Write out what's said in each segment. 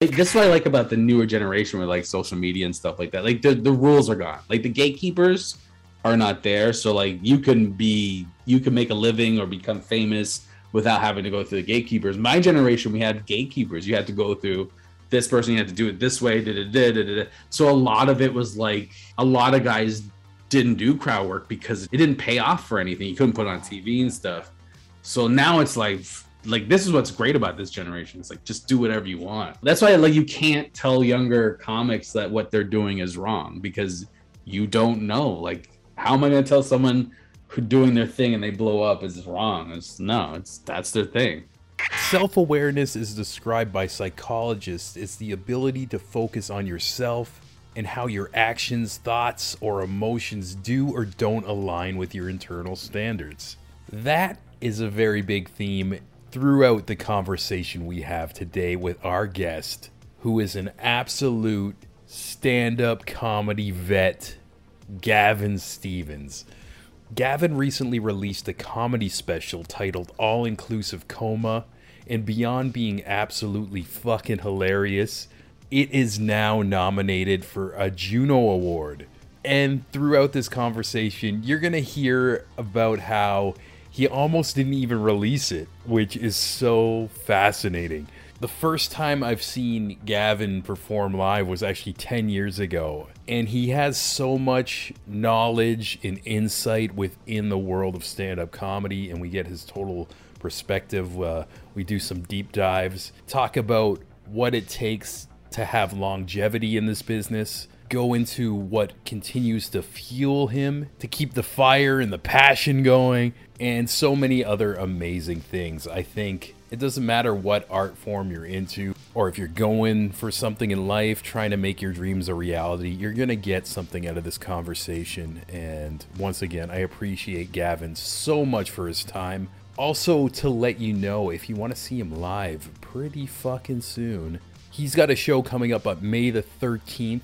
Like, that's what I like about the newer generation with like social media and stuff like that. Like the, the rules are gone. Like the gatekeepers are not there. So like you can be you can make a living or become famous without having to go through the gatekeepers. My generation, we had gatekeepers. You had to go through this person, you had to do it this way. Da, da, da. So a lot of it was like a lot of guys didn't do crowd work because it didn't pay off for anything. You couldn't put on TV and stuff. So now it's like like this is what's great about this generation. It's like just do whatever you want. That's why like you can't tell younger comics that what they're doing is wrong because you don't know. Like how am I going to tell someone who doing their thing and they blow up is wrong? It's no, it's that's their thing. Self awareness is described by psychologists as the ability to focus on yourself and how your actions, thoughts, or emotions do or don't align with your internal standards. That is a very big theme throughout the conversation we have today with our guest, who is an absolute stand up comedy vet, Gavin Stevens. Gavin recently released a comedy special titled All Inclusive Coma, and beyond being absolutely fucking hilarious, it is now nominated for a Juno Award. And throughout this conversation, you're going to hear about how he almost didn't even release it, which is so fascinating. The first time I've seen Gavin perform live was actually 10 years ago, and he has so much knowledge and insight within the world of stand up comedy, and we get his total perspective. Uh, we do some deep dives, talk about what it takes to have longevity in this business, go into what continues to fuel him to keep the fire and the passion going, and so many other amazing things. I think it doesn't matter what art form you're into, or if you're going for something in life, trying to make your dreams a reality, you're going to get something out of this conversation. And once again, I appreciate Gavin so much for his time. Also, to let you know, if you want to see him live pretty fucking soon, he's got a show coming up on May the 13th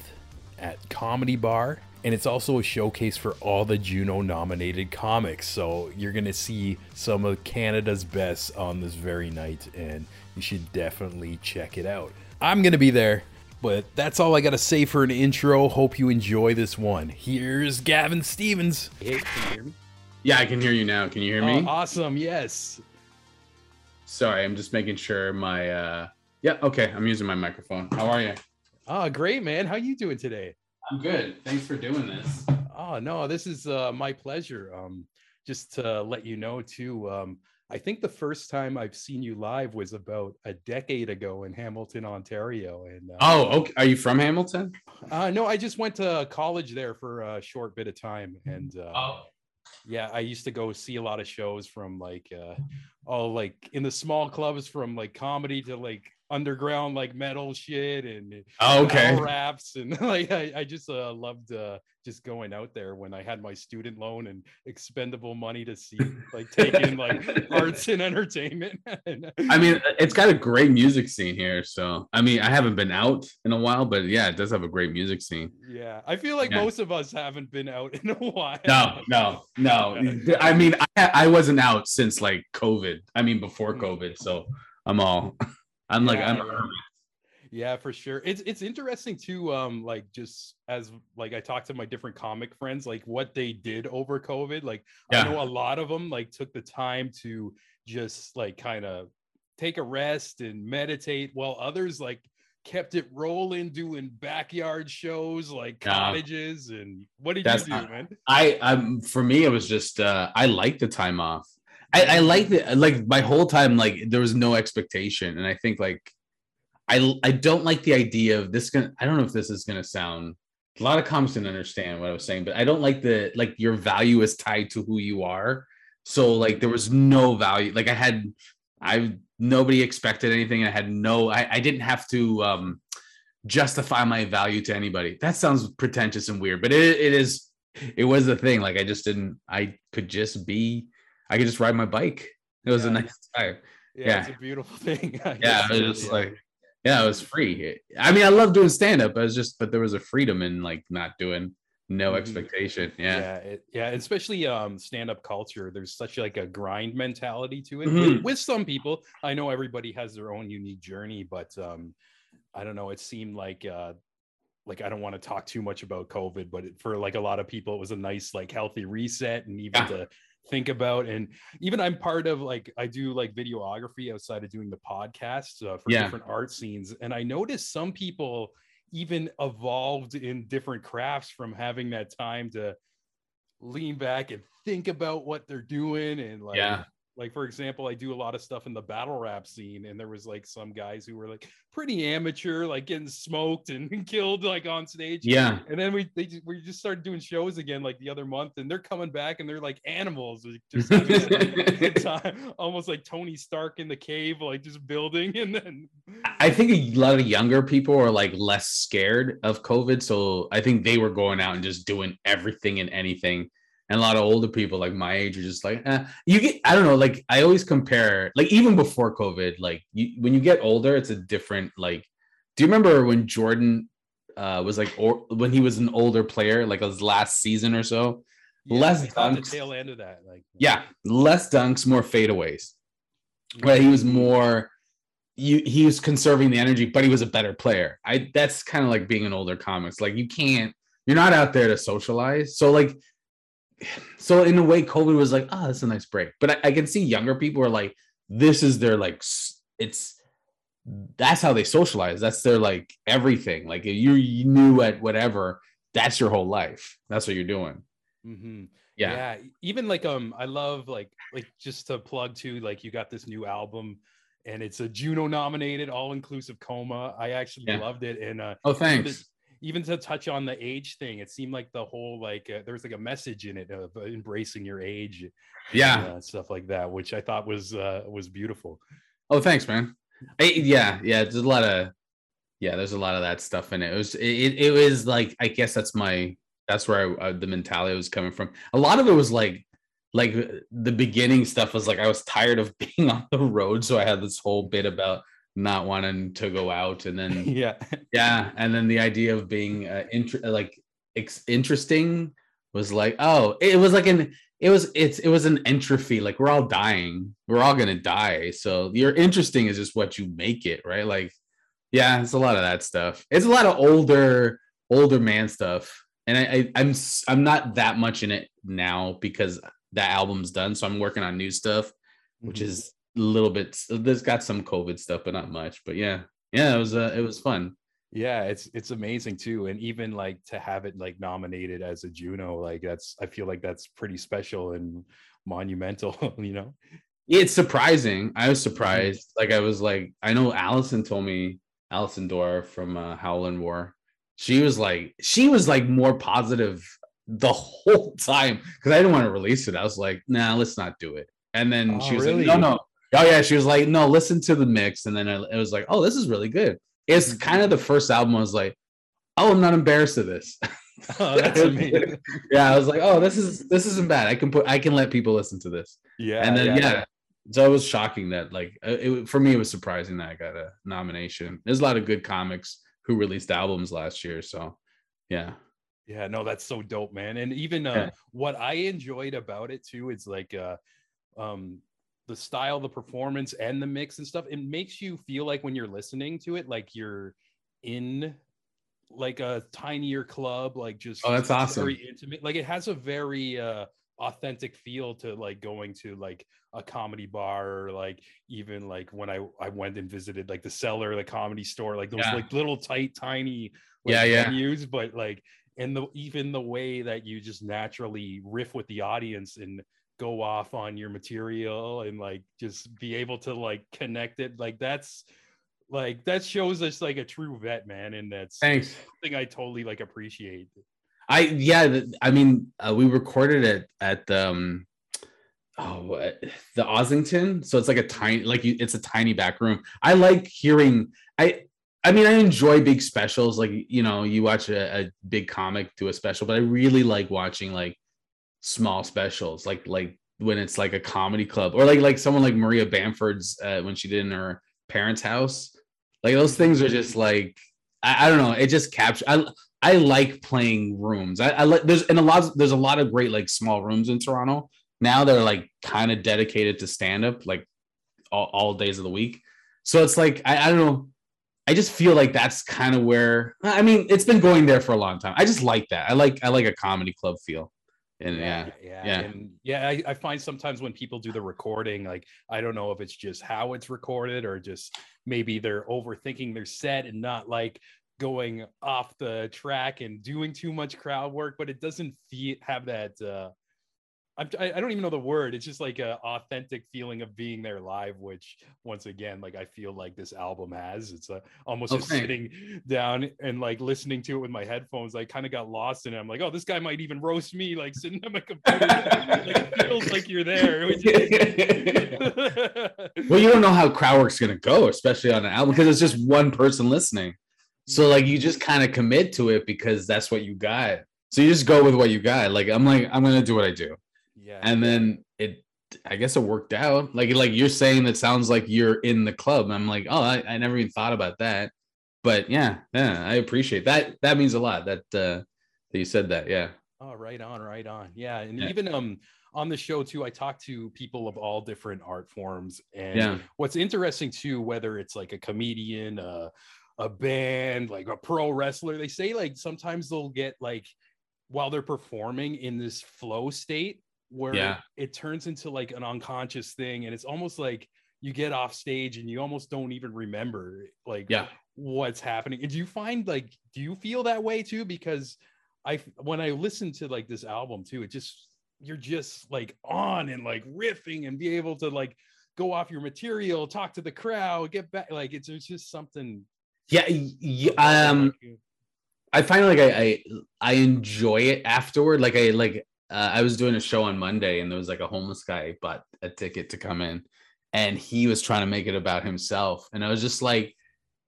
at Comedy Bar. And it's also a showcase for all the Juno nominated comics. So you're going to see some of Canada's best on this very night. And you should definitely check it out. I'm going to be there. But that's all I got to say for an intro. Hope you enjoy this one. Here's Gavin Stevens. Hey, can you hear me? Yeah, I can hear you now. Can you hear me? Oh, awesome. Yes. Sorry, I'm just making sure my uh yeah, okay. I'm using my microphone. How are you? Oh, great, man. How you doing today? I'm good. Thanks for doing this. Oh, no, this is uh, my pleasure. Um, just to let you know, too, um, I think the first time I've seen you live was about a decade ago in Hamilton, Ontario. And uh, oh, okay. Are you from Hamilton? Uh, no, I just went to college there for a short bit of time, and uh, Oh, yeah, I used to go see a lot of shows from like, uh, oh, like in the small clubs from like comedy to like underground like metal shit and oh, okay. raps and like I, I just uh, loved uh, just going out there when I had my student loan and expendable money to see like taking like arts and entertainment. I mean, it's got a great music scene here. So, I mean, I haven't been out in a while, but yeah, it does have a great music scene. yeah, I feel like Yeah. most of us haven't been out in a while. No, no, no. I mean, I, I wasn't out since like COVID. I mean, before Mm. COVID. So I'm all, I'm like, I'm, yeah. Yeah, for sure. It's it's interesting too. Um, like just as like I talked to my different comic friends, like what they did over COVID. Like Yeah. I know a lot of them like took the time to just like kind of take a rest and meditate, while others like kept it rolling, doing backyard shows like Yeah. cottages. And what did That's you do, man? I, um, for me, it was just, uh, I liked the time off. I, I liked it. Like my whole time, like there was no expectation. And I think like, I, I don't like the idea of this. Gonna, I don't know if this is going to sound, a lot of comics didn't understand what I was saying, but I don't like the, like your value is tied to who you are. So like there was no value. Like I had, I, nobody expected anything. I had no, I, I didn't have to, um, justify my value to anybody. That sounds pretentious and weird, but it, it is it was the thing. Like I just didn't I could just be I could just ride my bike. It was a nice time. Yeah, Yeah. it's a beautiful thing. Yeah, it was just Yeah. like yeah, it was free. I mean, I love doing stand up. I was just but there was a freedom in like not doing no Mhm. expectation. Yeah. yeah it, yeah especially um stand-up culture there's such like a grind mentality to it Mhm. with, with some people i know everybody has their own unique journey but um I don't know, it seemed like uh like I don't want to talk too much about COVID, but it, for like a lot of people, it was a nice like healthy reset and even yeah. to think about. And even I'm part of like I do like videography outside of doing the podcast uh, for yeah. different art scenes, and I noticed some people even evolved in different crafts from having that time to lean back and think about what they're doing and like yeah like for example i do a lot of stuff in the battle rap scene and there was like some guys who were like pretty amateur like getting smoked and killed like on stage. Yeah. And then we they we just started doing shows again like the other month and they're coming back and they're like animals just time, almost like tony stark in the cave like just building and then i think a lot of younger people are like less scared of covid so i think they were going out and just doing everything and anything and a lot of older people like my age are just like eh. you get i don't know like i always compare like even before covid like you, when you get older it's a different like do you remember when jordan uh was like or when he was an older player like his last season or so? Yeah, less dunks the tail end of that like yeah. Less dunks more fadeaways. Where he was more you he was conserving the energy but he was a better player. I that's kind of like being an older comics like you can't you're not out there to socialize. So like so in a way, COVID was like, oh, that's a nice break. But I, I can see younger people are like, this is their like, it's that's how they socialize. That's their like everything. Like you, you knew at whatever, that's your whole life. That's what you're doing. Mm-hmm. Yeah. yeah. Even like um, I love like like just to plug to like you got this new album and it's a Juno nominated all inclusive coma. I actually yeah. loved it. And uh oh thanks even to touch on the age thing, it seemed like the whole like uh, there was like a message in it of uh, embracing your age, yeah, and, uh, stuff like that, which I thought was uh, was beautiful. Oh, thanks, man. I, yeah, yeah, there's a lot of yeah, there's a lot of that stuff in it. It was it, it was like I guess that's my that's where I, uh, the mentality was coming from. A lot of it was like like the beginning stuff was like I was tired of being on the road, so I had this whole bit about not wanting to go out and then yeah. Yeah and then the idea of being uh, int- like ex- interesting was like oh it was like an it was it's it was an entropy like we're all dying we're all gonna die so you're interesting is just what you make it right? Like yeah it's a lot of that stuff. It's a lot of older older man stuff and I, I i'm i'm not that much in it now because that album's done so i'm working on new stuff which mm-hmm. is little bit. There's got some COVID stuff, but not much. But yeah, yeah, it was uh, it was fun. Yeah, it's it's amazing too, and even like to have it like nominated as a Juno, like that's I feel like that's pretty special and monumental. You know, it's surprising. I was surprised. Like I was like, I know Allison told me Allison Dore from uh, Howl & Roar. She was like, she was like more positive the whole time because I didn't want to release it. I was like, nah, let's not do it. And then oh, she was really? like, no, no, Oh yeah, she was like, no, listen to the mix, and then it was like, oh, this is really good. It's mm-hmm. kind of the first album. I was like, oh, I'm not embarrassed of this. Oh, that's amazing. yeah, I was like, oh, this is this isn't bad. I can put, I can let people listen to this. Yeah, and then yeah, yeah. so it was shocking that like uh, it, for me it was surprising that I got a nomination. There's a lot of good comics who released albums last year, so yeah. Yeah, no, that's so dope, man. And even uh, yeah. what I enjoyed about it too is like uh um the style, the performance, and the mix and stuff, it makes you feel like when you're listening to it, like you're in like a tinier club, like just oh, that's awesome. Very intimate. Like it has a very uh authentic feel to like going to like a comedy bar or like even like when I I went and visited like the cellar, the comedy store, like those yeah. like little tight, tiny like, yeah, yeah. venues, but like and the even the way that you just naturally riff with the audience and go off on your material and like just be able to like connect it like that's like that shows us like a true vet man and that's thanks something i totally like appreciate i yeah i mean uh, we recorded it at um oh the ossington so it's like a tiny like it's a tiny back room i like hearing i I mean, I enjoy big specials. Like, you know, you watch a, a, big comic do a special, but I really like watching like small specials like like when it's like a comedy club or like like someone like Maria Bamford's uh, when she did in her parents' house. Like those things are just like I, I don't know. It just captures. I I like playing rooms. I, I like there's and a lot there's a lot of great like small rooms in Toronto now. They're like kind of dedicated to stand up like all, all days of the week. So it's like I, I don't know. I just feel like that's kind of where I mean it's been going there for a long time. I just like that. I like I like a comedy club feel. And yeah, yeah, yeah. And yeah, I, I find sometimes when people do the recording, like I don't know if it's just how it's recorded or just maybe they're overthinking their set and not like going off the track and doing too much crowd work, but it doesn't feel have that uh I'm, I don't even know the word. It's just like a authentic feeling of being there live, which once again, like I feel like this album has. It's a, almost okay. just sitting down and like listening to it with my headphones. I kind of got lost in it. I'm like, oh, this guy might even roast me, like sitting on my computer. like it feels like you're there. well, you don't know how crowd work's gonna go, especially on an album, because it's just one person listening. So mm. like you just kind of commit to it because that's what you got. So you just go with what you got. Like I'm like I'm gonna do what I do yeah. And then it, I guess it worked out. Like like you're saying, it sounds like you're in the club. I'm like, oh, I, I never even thought about that. But yeah, yeah, I appreciate that. That means a lot. That uh, that you said that. Yeah. Oh, right on, right on. Yeah, and yeah. even um on the show too, I talk to people of all different art forms, and yeah. what's interesting too, whether it's like a comedian, uh, a band, like a pro wrestler, they say like sometimes they'll get like while they're performing in this flow state where yeah. it turns into like an unconscious thing and it's almost like you get off stage and you almost don't even remember like yeah. what's happening. And do you find like do you feel that way too? Because i when i listen to like this album too it just you're just like on and like riffing and be able to like go off your material talk to the crowd get back like it's, it's just something yeah, yeah um i find like I, I i enjoy it afterward. Like i like uh, I was doing a show on Monday and there was like a homeless guy bought a ticket to come in and he was trying to make it about himself. And I was just like,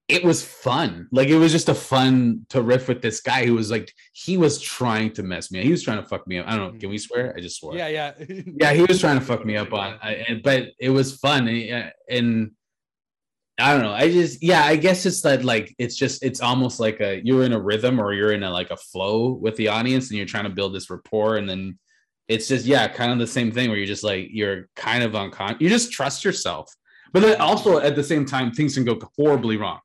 it was fun. Like it was just a fun to riff with this guy who was like, he was trying to mess me up. He was trying to fuck me up. I don't know. Mm-hmm. Can we swear? I just swore. Yeah, yeah. yeah, he was trying to fuck me up on, uh, I, but it was fun. And, uh, and I don't know. I just yeah, I guess it's that like it's just it's almost like a you're in a rhythm or you're in a like a flow with the audience and you're trying to build this rapport and then it's just yeah, kind of the same thing where you're just like you're kind of unconscious. You just trust yourself. But then also at the same time things can go horribly wrong.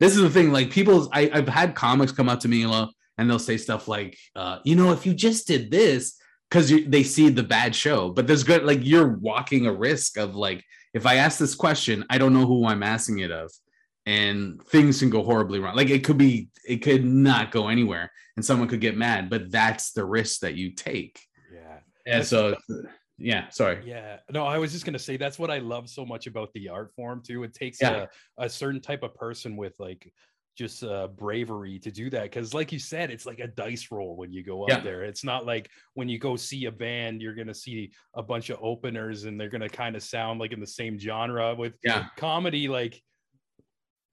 This is the thing like people I, I've had comics come up to me and they'll say stuff like uh, you know if you just did this because they see the bad show but there's good like you're walking a risk of like if I ask this question, I don't know who I'm asking it of. And things can go horribly wrong. Like it could be, it could not go anywhere and someone could get mad, but that's the risk that you take. Yeah. And so, yeah, sorry. Yeah. No, I was just going to say that's what I love so much about the art form too. It takes yeah. a, a certain type of person with like just uh, bravery to do that because like you said it's like a dice roll when you go up yeah. there it's not like when you go see a band you're gonna see a bunch of openers and they're gonna kind of sound like in the same genre with yeah. comedy like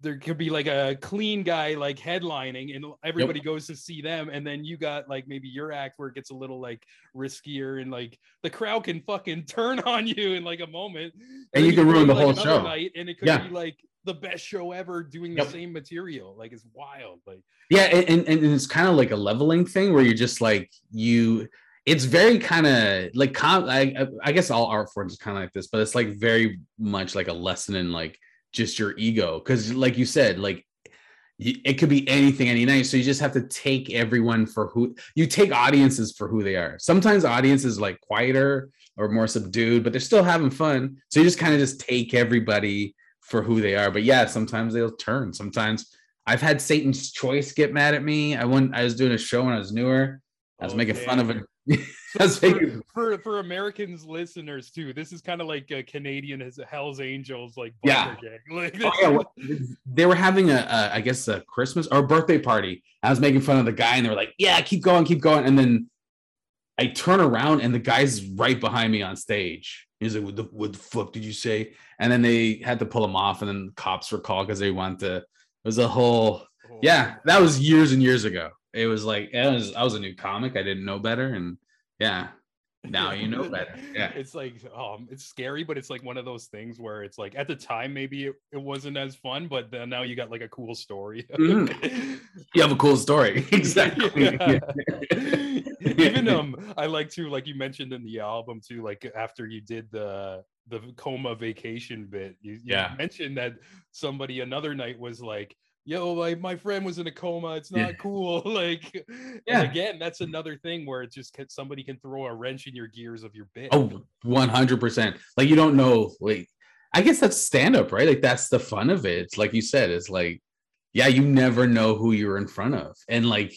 there could be like a clean guy like headlining and everybody yep. goes to see them and then you got like maybe your act where it gets a little like riskier and like the crowd can fucking turn on you in like a moment and, and you can ruin the like whole show night and it could yeah. be like the best show ever doing the yep. same material. Like it's wild. Like yeah, and, and it's kind of like a leveling thing where you're just like you. It's very kind of like com- I, I guess all art forms is kind of like this, but it's like very much like a lesson in like just your ego because like you said like it could be anything any night so you just have to take everyone for who you take audiences for who they are sometimes audiences like quieter or more subdued but they're still having fun so you just kind of just take everybody for who they are. But yeah, sometimes they'll turn. Sometimes I've had Satan's Choice get mad at me. I went. I was doing a show when I was newer. I was oh, making damn. fun of it. for, for, for Americans listeners too, this is kind of like a Canadian as Hell's Angels, like yeah. Like, oh, yeah. Well, they were having a, a, I guess a Christmas or a birthday party. I was making fun of the guy, and they were like, "Yeah, keep going, keep going." And then I turn around, and the guy's right behind me on stage. He's like, "What the what the fuck did you say?" And then they had to pull him off, and then cops were called because they wanted to. It was a whole, oh. yeah. That was years and years ago. It was like it was. I was a new comic. I didn't know better, and yeah, now you know better. Yeah, it's like um, it's scary, but it's like one of those things where it's like at the time maybe it, it wasn't as fun, but then now you got like a cool story. mm-hmm. You have a cool story, exactly. Even um, I like to like you mentioned in the album too, like after you did the the coma vacation bit, you, you yeah. mentioned that somebody another night was like yo, my, my friend was in a coma. It's not Yeah. cool. Like, Yeah. again, that's another thing where it just can, somebody can throw a wrench in your gears of your bit. Oh, 100%. Like you don't know like I guess that's stand up, right? Like that's the fun of it. It's like you said, it's like yeah, you never know who you're in front of. And like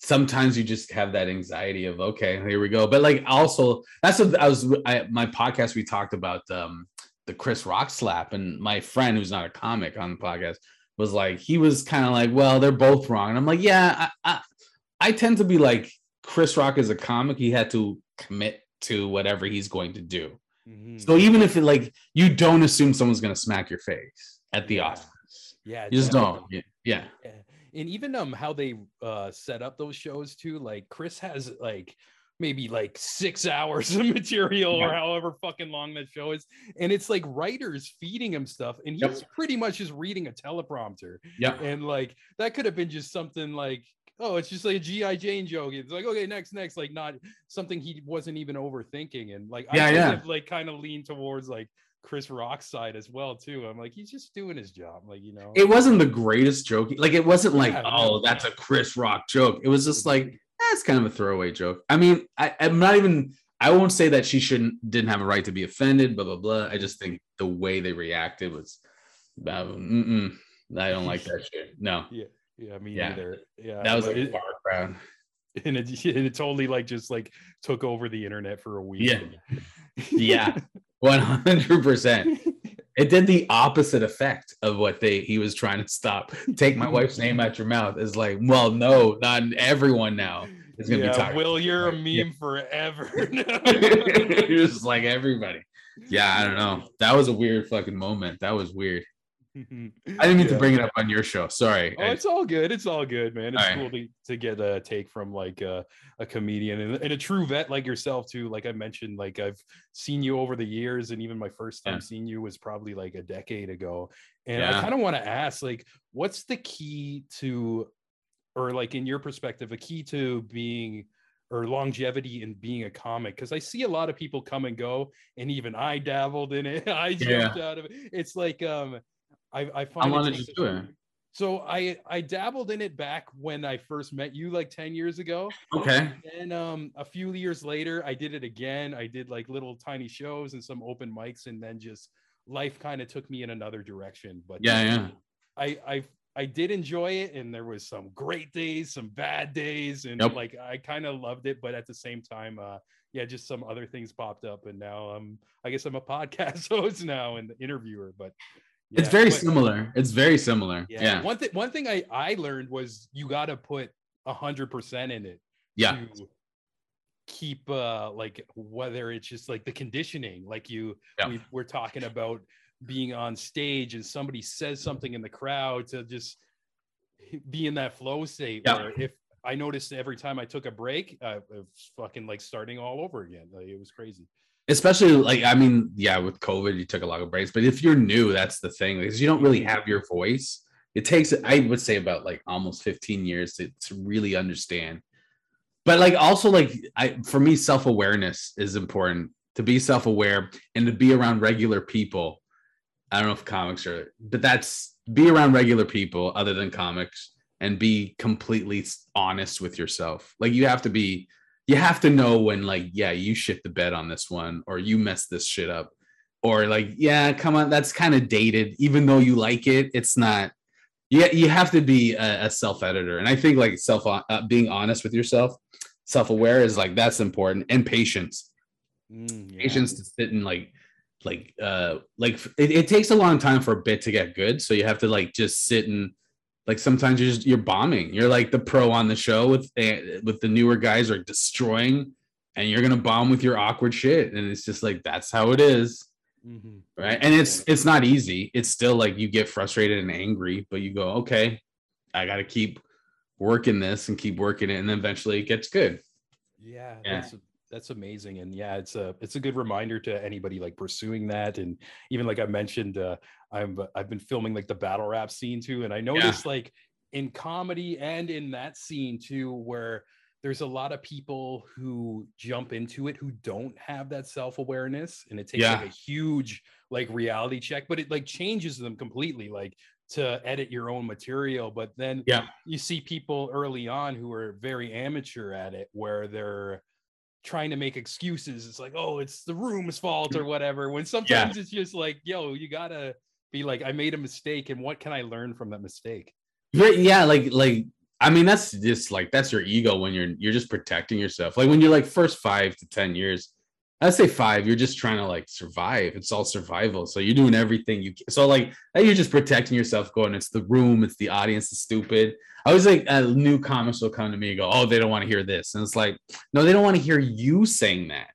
sometimes you just have that anxiety of okay, here we go. But like also that's what I was I my podcast we talked about um the Chris Rock slap and my friend who's not a comic on the podcast was like he was kind of like, well, they're both wrong. And I'm like, yeah, I, I I tend to be like Chris Rock is a comic, he had to commit to whatever he's going to do. Mhm. So even if it like you don't assume someone's gonna smack your face at the Yeah. Oscars. yeah, You just definitely. don't. Yeah. Yeah. And even um how they uh set up those shows too, like Chris has like maybe like six hours of material or however fucking long that show is. And it's like writers feeding him stuff, and he's Yep. pretty much just reading a teleprompter. Yeah. And like that could have been just something like, oh, it's just like a G.I. Jane joke. It's like, okay, next, next, like not something he wasn't even overthinking. And like Yeah, I kind yeah. of like kind of lean towards like Chris Rock's side as well, too. I'm like, he's just doing his job, like you know. It wasn't the greatest joke. Like it wasn't like, Yeah, oh, that's a Chris Rock joke. It was just like, that's kind of a throwaway joke. I mean, I, I'm not even I won't say that she shouldn't didn't have a right to be offended, blah blah blah. I just think the way they reacted was uh, mm-mm, I don't like that shit. No. Yeah, Yeah. me Yeah. neither. Yeah, That was like a it, far crowd. and it, and it totally like just like took over the internet for a week. Yeah. Yeah. 100%. It did the opposite effect of what they he was trying to stop. Take my wife's name out your mouth. is like, well, no, not everyone now is gonna yeah, be talking. Will, you're a meme Yeah. forever. It's just like everybody. Yeah, I don't know. That was a weird fucking moment. That was weird. I didn't mean to bring it up on your show. Sorry. Oh, it's all good. It's all good, man. It's All right. cool to, to get a take from like a, a comedian and, and a true vet like yourself too. Like I mentioned, like I've seen you over the years, and even my first time Yeah. seeing you was probably like a decade ago. And I kind of want to ask, like, what's the key to, or like in your perspective, a key to being or longevity in being a comic? Because I see a lot of people come and go, and even I dabbled in it. I Yeah. jumped out of it. It's like um, I I I find it wanted to do it. so I I dabbled in it back when I first met you like 10 years ago. Okay. And um a few years later I did it again. I did like little tiny shows and some open mics and then just life kind of took me in another direction. But Yeah, yeah. I I I did enjoy it and there was some great days, some bad days and Yep. like I kind of loved it but at the same time uh yeah, just some other things popped up and now I'm I guess I'm a podcast host now and the interviewer but It's very but- similar. It's very similar. yeah. Yeah. One thing one thing I I learned was you got to put a hundred percent in it. Yeah. To keep uh like whether it's just like the conditioning, like you Yeah. we, we're talking about being on stage and somebody says something in the crowd to just be in that flow state. Yeah. Where if I noticed every time I took a break, uh, it was fucking like starting all over again. Like it was crazy. especially like i mean yeah with covid you took a lot of breaks but if you're new that's the thing because you don't really have your voice it takes i would say about like almost 15 years to, to really understand but like also like i for me self-awareness is important to be self-aware and to be around regular people i don't know if comics are but that's be around regular people other than comics and be completely honest with yourself. Like you have to be you have to know when like yeah you shit the bed on this one or you messed this shit up. Or like yeah come on that's kind of dated. Even though you like it it's not yeah you have to be a, a self-editor. And i think like self uh, being honest with yourself self-aware is like that's important. And patience. Mm, yeah. patience to sit and like like uh like it, it takes a long time for a bit to get good so you have to like just sit and like sometimes you're just you're bombing. You're like the pro on the show with the, with the newer guys are destroying and you're gonna bomb with your awkward shit and it's just like that's how it is. Mhm. right? And it's it's not easy. It's still like you get frustrated and angry but you go okay i gotta keep working this and keep working it and then eventually it gets good. Yeah, Yeah. that's that's amazing, and yeah, it's a it's a good reminder to anybody like pursuing that, and even like I mentioned, uh, I'm I've been filming like the battle rap scene too, and I noticed like in comedy and in that scene too, where there's a lot of people who jump into it who don't have that self awareness, and it takes like a huge like reality check, but it like changes them completely. Like to edit your own material but then Yeah. you see people early on who are very amateur at it where they're trying to make excuses. It's like oh it's the room's fault or mm. whatever when sometimes it's just like yo you gotta be like i made a mistake and what can i learn from that mistake? Yeah, like like I mean that's just like that's your ego when you're you're just protecting yourself. Like when you're like first five to ten years, I'd say five, you're just trying to like survive. It's all survival. So you're doing everything you can. So like you're just protecting yourself, going, it's the room, it's the audience, it's stupid. I was like uh, new comics will come to me and go, Oh, they don't want to hear this. And it's like, no, they don't want to hear you saying that.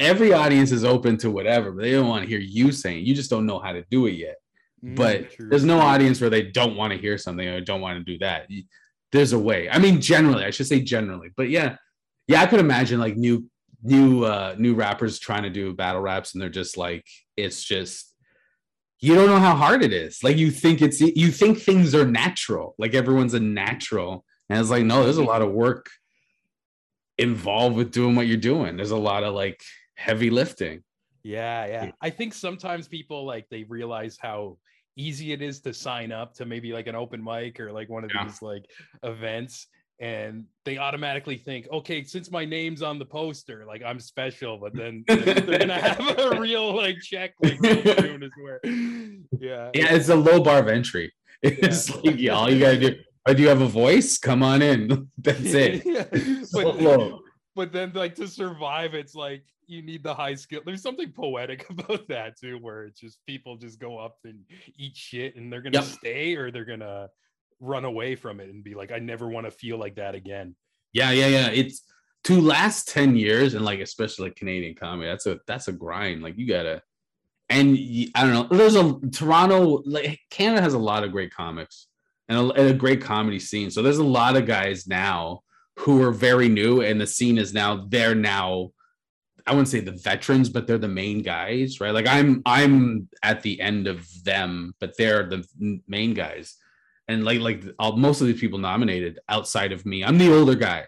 Every audience is open to whatever, but they don't want to hear you saying it. You just don't know how to do it yet but Mm, true. there's no audience where they don't want to hear something or don't want to do that. There's a way. I mean, generally, I should say generally, but yeah, yeah, I could imagine like new, new, uh, new rappers trying to do battle raps, and they're just like, it's just, you don't know how hard it is. Like you think it's, you think things are natural, like everyone's a natural, and it's like, no, there's a lot of work involved with doing what you're doing. There's a lot of like heavy lifting. Yeah, yeah. I think sometimes people like they realize how easy it is to sign up to maybe like an open mic or like one of Yeah. these like events and they automatically think, okay, since my name's on the poster, like I'm special, but then they're, gonna have a real like check like as soon as we're yeah. Yeah, it's a low bar of entry. It's like yeah, all you gotta do. Oh, do you have a voice? Come on in. That's it. yeah. But, but then like to survive, it's like you need the high skill. There's something poetic about that too, where it's just people just go up and eat shit and they're gonna Yep. stay or they're gonna run away from it and be like, I never want to feel like that again. Yeah, yeah, yeah. It's to last 10 years and like especially like Canadian comedy, that's a that's a grind. Like you gotta and I don't know. There's a Toronto, like Canada has a lot of great comics and a, and a great comedy scene. So there's a lot of guys now who are very new, and the scene is now they're now. I wouldn't say the veterans, but they're the main guys, right? Like I'm, I'm at the end of them, but they're the main guys, and like, like all, most of these people nominated outside of me, I'm the older guy,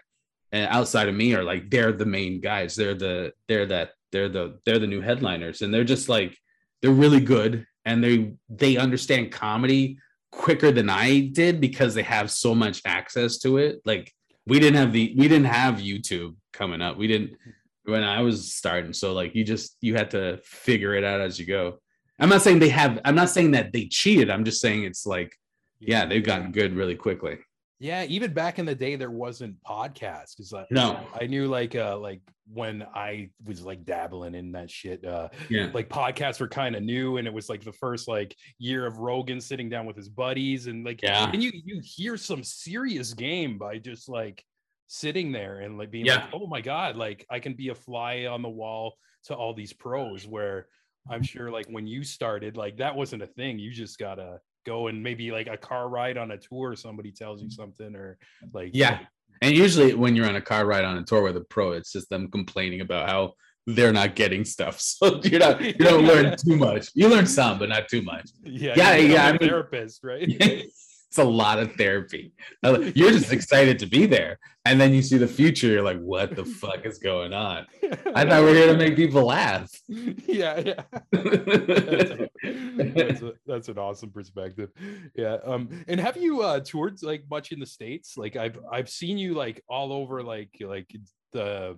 and outside of me are like they're the main guys. They're the, they're that, they're the, they're the new headliners, and they're just like they're really good, and they they understand comedy quicker than I did because they have so much access to it. Like we didn't have the we didn't have YouTube coming up. We didn't when I was starting. So like you just you had to figure it out as you go. I'm not saying they have I'm not saying that they cheated. I'm just saying it's like yeah, they've gotten good really quickly. Yeah, even back in the day, there wasn't podcasts because I, No. I knew like uh like when I was like dabbling in that shit. Uh, Yeah. like podcasts were kind of new, and it was like the first like year of Rogan sitting down with his buddies, and like Yeah. and you you hear some serious game by just like sitting there and like being Yeah. like, oh my god, like I can be a fly on the wall to all these pros. Where I'm sure like when you started, like that wasn't a thing. You just gotta go and maybe like a car ride on a tour. Somebody tells you mm. something, or like Yeah. And usually when you're on a car ride on a tour with a pro, it's just them complaining about how they're not getting stuff. So you're not you don't learn too much. You learn some, but not too much. yeah, Yeah, yeah, a I mean- therapist, right? it's a lot of therapy. You're just excited to be there. And then you see the future, you're like, what the fuck is going on? I thought we are here to make people laugh. yeah, yeah. that's, that's, a- that's an awesome perspective. Yeah. Um. And have you uh toured like much in the states? Like I've I've seen you like all over like like the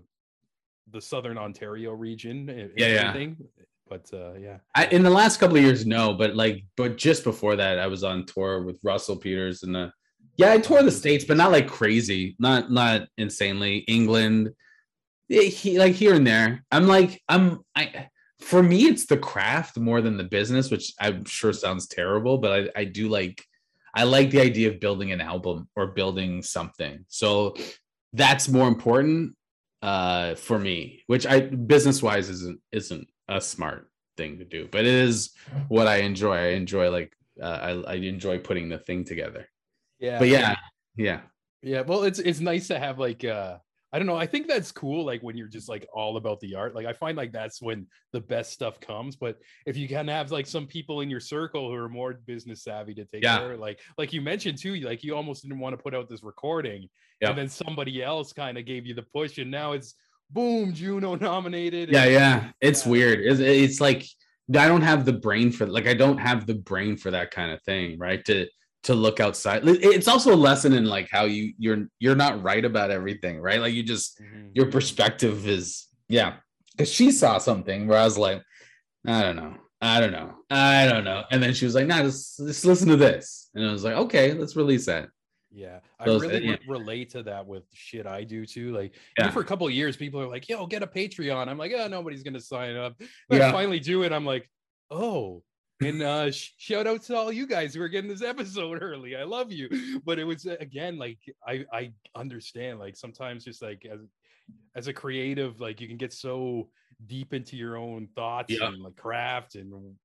the southern Ontario region. and Yeah, yeah. But uh, yeah. I, in the last couple of years, no, but like, but just before that, I was on tour with Russell Peters and uh, yeah, I toured the states, but not like crazy, not not insanely. England, yeah, he, like here and there. I'm like, I'm I. For me, it's the craft more than the business, which I'm sure sounds terrible, but I, I do like. I like the idea of building an album or building something. So that's more important uh for me which i business wise isn't isn't a smart thing to do but it is what i enjoy i enjoy like uh, I, I enjoy putting the thing together Yeah. but yeah yeah Yeah, well, it's it's nice to have like uh I don't know, I think that's cool like when you're just like all about the art. Like I find like that's when the best stuff comes, but if you can have like some people in your circle who are more business savvy to take Yeah. care like like you mentioned too, like you almost didn't want to put out this recording Yeah. and then somebody else kind of gave you the push and now it's boom, Juno nominated. yeah and- yeah it's Yeah. weird it's, it's like I don't have the brain for like I don't have the brain for that kind of thing, right? To to look outside. It's also a lesson in like how you you're you're not right about everything, right? Like you just mm-hmm. your perspective is yeah. Because she saw something where I was like, I don't know, I don't know, I don't know, and then she was like, Nah, just just listen to this, and I was like, okay, let's release that. Yeah, I really yeah. relate to that with shit I do too. Like, yeah. for a couple of years, people are like, "Yo, get a Patreon." I'm like, "Oh, nobody's gonna sign up." But yeah. I finally do it. I'm like, "Oh." And uh, sh- shout out to all you guys who are getting this episode early. I love you. But it was again like I I understand. Like sometimes just like as as a creative, like you can get so deep into your own thoughts yeah. and like craft and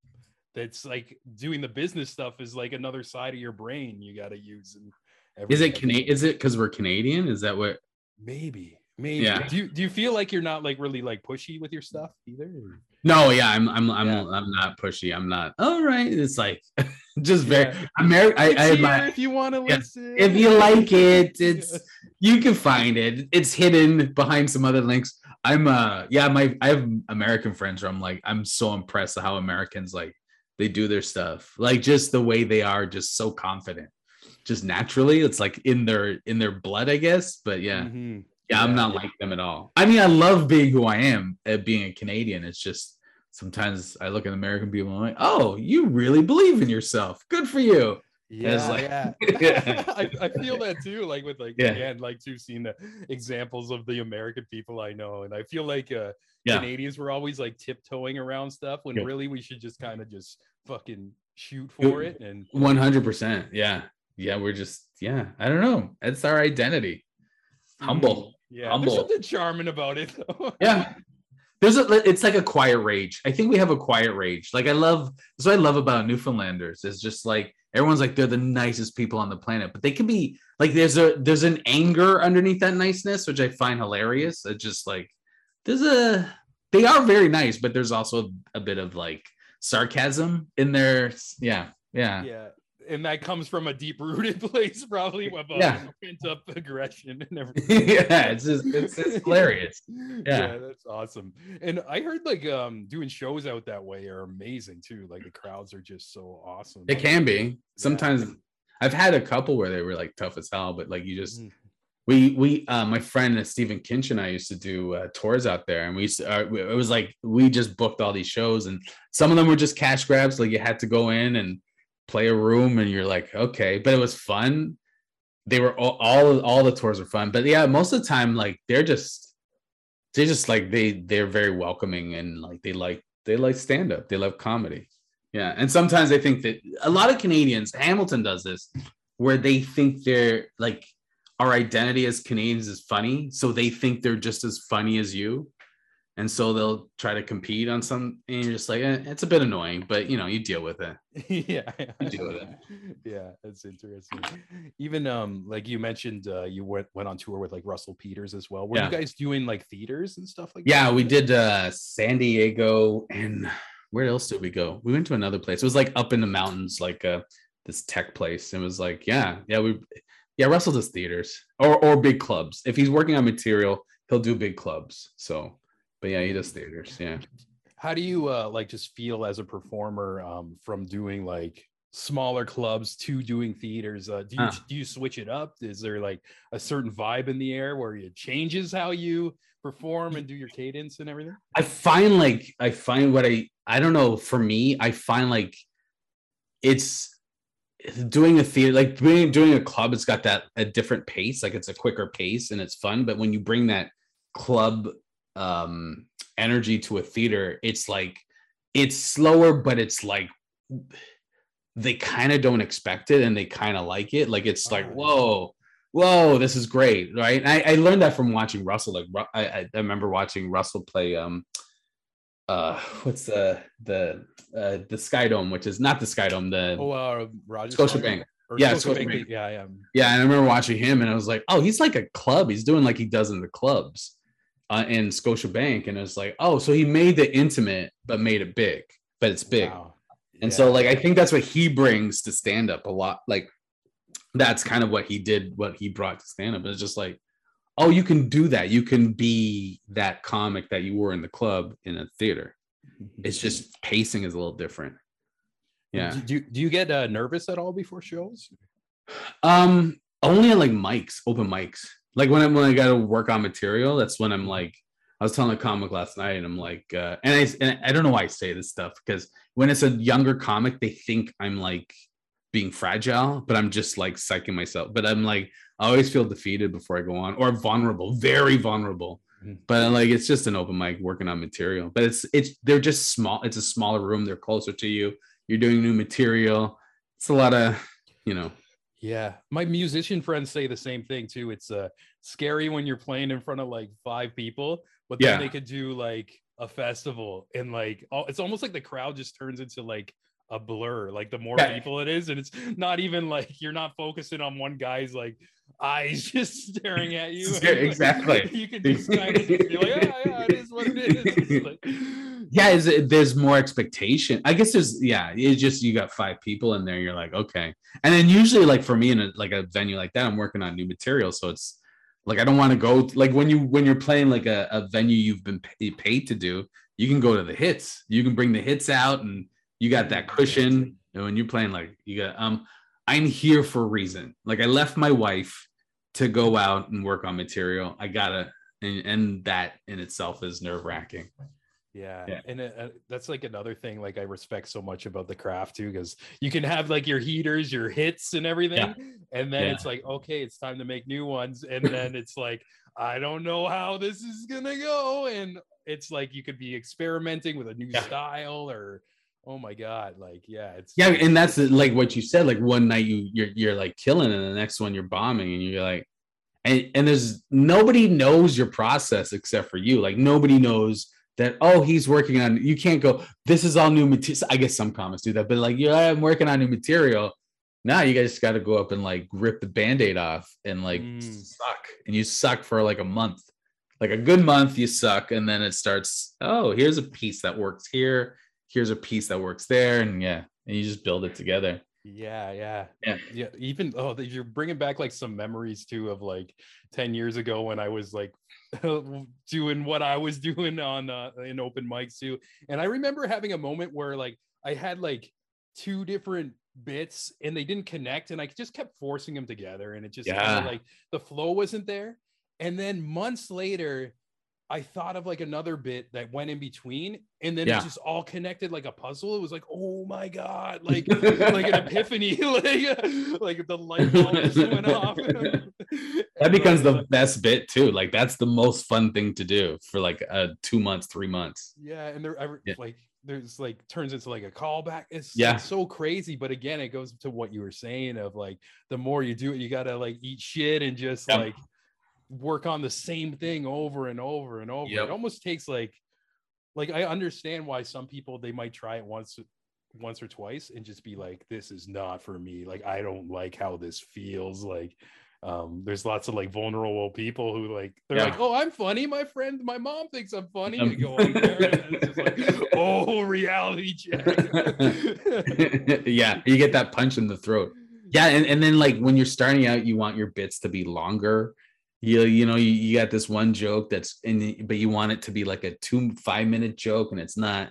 that's like doing the business stuff is like another side of your brain you got to use and is it Canadian? Is it because we're Canadian? Is that what? Maybe, maybe. Yeah. Do you do you feel like you're not like really like pushy with your stuff either? No, yeah, I'm I'm I'm yeah. I'm not pushy. I'm not. All right, it's like just very yeah. American. I, I my, if you want to yeah. listen, if you like it, it's you can find it. It's hidden behind some other links. I'm uh yeah, my I have American friends where I'm like I'm so impressed at how Americans like they do their stuff. Like just the way they are, just so confident just naturally. It's like in their in their blood, I guess. But yeah. Mm-hmm. Yeah, I'm not like them at all. I mean, I love being who I am, uh, being a Canadian. It's just sometimes I look at American people and I'm like, oh, you really believe in yourself. Good for you. Yeah, like, yeah. yeah. I, I feel that too. Like with like yeah. again, like too seen the examples of the American people I know, and I feel like uh yeah. Canadians were always like tiptoeing around stuff when yeah. really we should just kind of just fucking shoot for it and 100 percent yeah yeah, we're just yeah, I don't know. It's our identity. Humble. Mm, yeah, humble. there's something charming about it. Though. yeah. There's a it's like a quiet rage. I think we have a quiet rage. Like I love that's what I love about Newfoundlanders. Is just like everyone's like they're the nicest people on the planet, but they can be like there's a there's an anger underneath that niceness, which I find hilarious. It's just like there's a they are very nice, but there's also a bit of like sarcasm in there. Yeah, yeah. Yeah and that comes from a deep rooted place, probably of yeah. pent up aggression and everything. yeah, it's just it's, it's hilarious. Yeah. yeah. that's awesome. And I heard like um doing shows out that way are amazing too. Like the crowds are just so awesome. It can be. Sometimes yeah. I've had a couple where they were like tough as hell, but like you just mm-hmm. we we uh my friend uh, Stephen Kinch and I used to do uh, tours out there, and we used to, uh, it was like we just booked all these shows, and some of them were just cash grabs, like you had to go in and play a room and you're like okay but it was fun. They were all all, all the tours were fun but yeah most of the time like they're just they're just like they they're very welcoming and like they like they like stand up they love comedy. Yeah and sometimes i think that a lot of canadians hamilton does this where they think they're like our identity as canadians is funny so they think they're just as funny as you and so they'll try to compete on some and you're just like eh, it's a bit annoying but you know you deal with it. Yeah. You deal with it. Yeah that's interesting. Even um like you mentioned uh you went went on tour with like russell peters as well. Were yeah. you guys doing like theaters and stuff like that? yeah that? we did uh san diego and where else did we go? We went to another place. It was like up in the mountains like uh this tech place. It was like yeah yeah we yeah russell does theaters or or big clubs. If he's working on material he'll do big clubs so but yeah, he does theaters. Yeah. How do you uh, like just feel as a performer um, from doing like smaller clubs to doing theaters? Uh, do you do you switch it up? Is there like a certain vibe in the air where it changes how you perform and do your cadence and everything? I find like I find what I I don't know. For me, I find like it's doing a theater like doing doing a club. It's got that a different pace. Like it's a quicker pace and it's fun. But when you bring that club um energy to a theater it's like it's slower but it's like they kind of don't expect it and they kind of like it like it's like whoa whoa this is great right I, I learned that from watching russell like I, I remember watching russell play um uh what's the the uh the sky dome which is not the sky dome the oh uh Roger Scotia Bank yeah, Scotia Bank. yeah, yeah, yeah. And I remember watching him, and I was like, "Oh, he's like a club. He's doing like he does in the clubs." Uh, in Scotiabank, and it's like, oh, so he made the intimate but made it big, but it's big. Wow. And yeah. so, like, I think that's what he brings to stand up a lot. Like, that's kind of what he did, what he brought to stand up. It's just like, oh, you can do that. You can be that comic that you were in the club in a theater. it's just pacing is a little different. Yeah. Do you, do you get uh, nervous at all before shows? Um, only at like mics, open mics. Like when I when I got to work on material, that's when I'm like, I was telling a comic last night, and I'm like, uh, and I and I don't know why I say this stuff because when it's a younger comic, they think I'm like being fragile, but I'm just like psyching myself. But I'm like, I always feel defeated before I go on, or vulnerable, very vulnerable. Mm-hmm. But like, it's just an open mic working on material. But it's it's they're just small. It's a smaller room. They're closer to you. You're doing new material. It's a lot of, you know, yeah, my musician friends say the same thing too. It's uh scary when you're playing in front of like five people, but then yeah. they could do like a festival and like oh, it's almost like the crowd just turns into like a blur. Like the more yeah. people it is, and it's not even like you're not focusing on one guy's like eyes just staring at you. exactly. Like, you can just kind of be like, yeah, yeah, it is what it is. Like, yeah, is it, there's more expectation. I guess there's yeah, it's just you got five people in there. You're like, okay. And then usually like for me in a like a venue like that, I'm working on new material. So it's like I don't want to go like when you when you're playing like a, a venue you've been paid to do, you can go to the hits. You can bring the hits out and you got that cushion. And when you're playing like you got um I'm here for a reason. Like I left my wife to go out and work on material. I gotta and, and that in itself is nerve wracking. Yeah. yeah. And uh, that's like another thing like I respect so much about the craft too cuz you can have like your heaters, your hits and everything yeah. and then yeah. it's like okay, it's time to make new ones and then it's like I don't know how this is going to go and it's like you could be experimenting with a new style or oh my god like yeah it's yeah and that's like what you said like one night you you're, you're like killing and the next one you're bombing and you're like and and there's nobody knows your process except for you. Like nobody knows that oh he's working on you can't go this is all new material i guess some comics do that but like yeah i'm working on new material. Now you guys got to go up and like rip the band-aid off and like mm. suck and you suck for like a month. Like a good month you suck and then it starts oh here's a piece that works here here's a piece that works there and yeah and you just build it together. Yeah yeah. Yeah. Yeah even oh you're bringing back like some memories too of like 10 years ago when i was like doing what i was doing on uh, in open mics too. And i remember having a moment where like i had like two different bits and they didn't connect and i just kept forcing them together and it just yeah. kind of like the flow wasn't there. And then months later I thought of like another bit that went in between, and then yeah. it just all connected like a puzzle. It was like, oh my god, like like an epiphany, like like the light bulb just went off. that becomes the best bit too. Like that's the most fun thing to do for like uh two months, three months. Yeah, and there, I, yeah. like there's like turns into like a callback. It's yeah, it's so crazy. But again, it goes to what you were saying of like the more you do it, you gotta like eat shit and just yep. like work on the same thing over and over and over. Yep. It almost takes like like I understand why some people they might try it once once or twice and just be like this is not for me. Like I don't like how this feels like um there's lots of like vulnerable people who like they're yeah. like oh i'm funny my friend my mom thinks i'm funny um, go on there and it's just like oh reality check yeah you get that punch in the throat yeah and, and then like when you're starting out you want your bits to be longer you you know you, you got this one joke that's in but you want it to be like a two five minute joke and it's not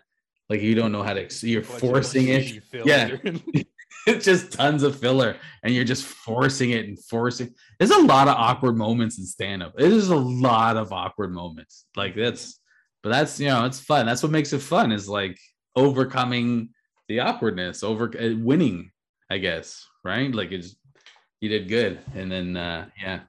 like you don't know how to you're forcing it. yeah. It's just tons of filler and you're just forcing it and forcing there's a lot of awkward moments in stand-up. It is a lot of awkward moments. Like that's but that's you know it's fun. That's what makes it fun is like overcoming the awkwardness over uh, winning i guess right? Like it's you did good and then uh yeah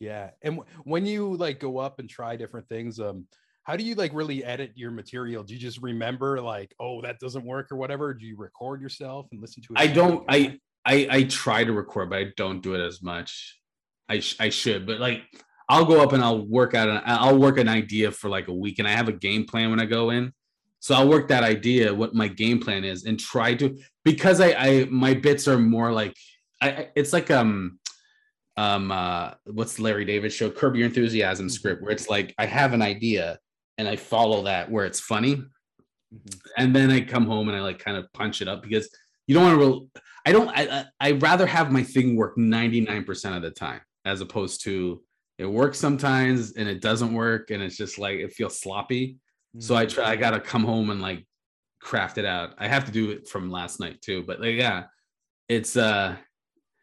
yeah. And w- when you like go up and try different things, um, how do you like really edit your material? Do you just remember like, oh, that doesn't work or whatever? Do you record yourself and listen to it? I don't. I I I try to record, but I don't do it as much. I sh- I should, but like I'll go up and I'll work out an I'll work an idea for like a week, and I have a game plan when I go in. So I'll work that idea, what my game plan is, and try to because I I my bits are more like I it's like um um uh what's Larry David show Curb Your Enthusiasm mm-hmm. script where it's like I have an idea and I follow that where it's funny mm-hmm. and then I come home and I like kind of punch it up because you don't want to real I don't I I rather have my thing work 99% of the time as opposed to it works sometimes and it doesn't work and it's just like it feels sloppy So I try. I gotta come home and like craft it out. I have to do it from last night too. But like, yeah, it's uh,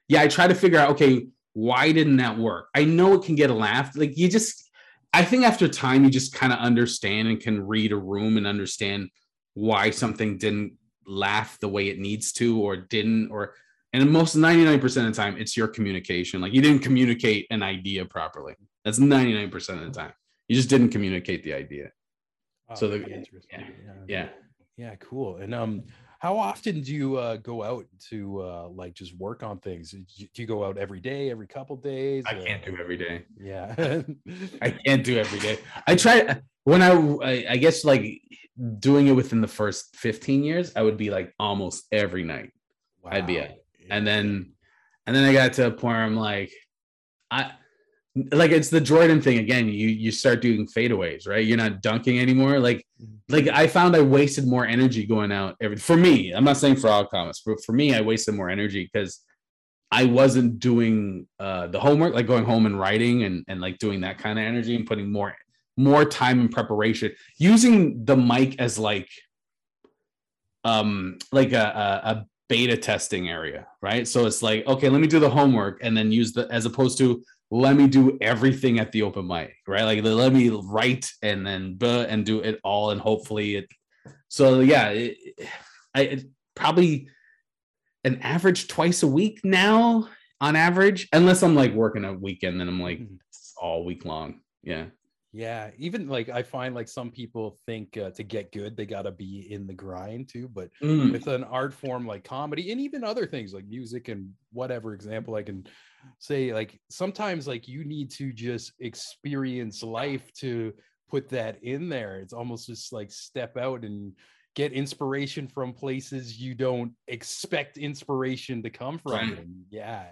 yeah. I try to figure out. Okay, why didn't that work? I know it can get a laugh. Like you just, I think after time you just kind of understand and can read a room and understand why something didn't laugh the way it needs to or didn't or and most 99% of the time it's your communication. Like you didn't communicate an idea properly. That's 99% of the time. You just didn't communicate the idea. Oh, so the- yeah, yeah. Yeah, cool. And um, how often do you uh, go out to uh, like just work on things? Do you, go out every day, every couple days? i can't do every day Yeah. i can't do every day i try when I, I i guess like doing it within the first 15 years i would be like almost every night I'd be at- and then and then I got to a point where I'm like, I like it's the Jordan thing again. You you start doing fadeaways, right? You're not dunking anymore. Like Mhm. like I found I wasted more energy going out every for me. I'm not saying for all comments, but for me, I wasted more energy because I wasn't doing uh the homework, like going home and writing and and like doing that kind of energy and putting more more time in preparation, using the mic as like um like a, a, a beta testing area, right? So it's like, okay, let me do the homework and then use the as opposed to let me do everything at the open mic, right? Like let me write and then buh, and do it all and hopefully it. So yeah, it, I it probably an average twice a week now on average, unless I'm like working a weekend and I'm like Mhm. all week long. Yeah. Yeah, even like I find like some people think uh, to get good they got to be in the grind too, but Mm. with an art form like comedy and even other things like music and whatever example I can say like sometimes like you need to just experience life to put that in there. It's almost just like step out and get inspiration from places you don't expect inspiration to come from. Right. Yeah.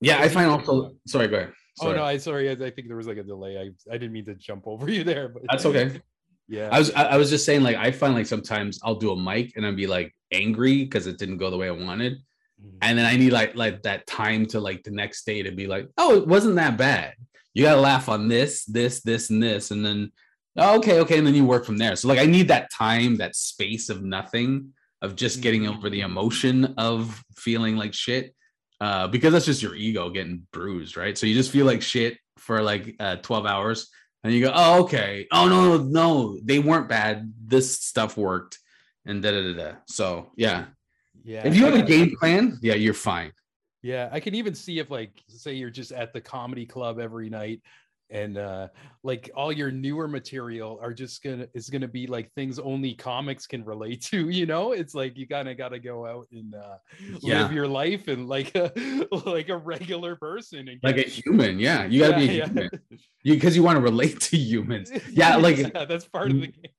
Yeah, I find also. Sorry, go ahead. Oh no, I sorry. I, I think there was like a delay. I, I didn't mean to jump over you there, but That's okay. Yeah. I was I I was just saying like I find like sometimes I'll do a mic and I'll be like angry because it didn't go the way I wanted. Mhm. And then I need like like that time to like the next day to be like, oh, it wasn't that bad. You gotta laugh on this, this, this, and this, and then oh, okay, okay, and then you work from there. So like I need that time, that space of nothing, of just getting Mhm. over the emotion of feeling like shit. Uh, because that's just your ego getting bruised, right? So you just feel like shit for like uh 12 hours and you go, oh, okay. Oh no, no, no, they weren't bad. This stuff worked, and da da da da. So yeah, yeah. if you have a game plan, yeah, you're fine. Yeah, I can even see if like say you're just at the comedy club every night and uh like all your newer material are just gonna is gonna be like things only comics can relate to, you know? It's like you kind of gotta go out and uh Yeah. live your life and like a like a regular person and Like a human, yeah. You gotta be a Yeah, yeah. human. You because you want to relate to humans. Yeah, like Yeah, that's part of the game.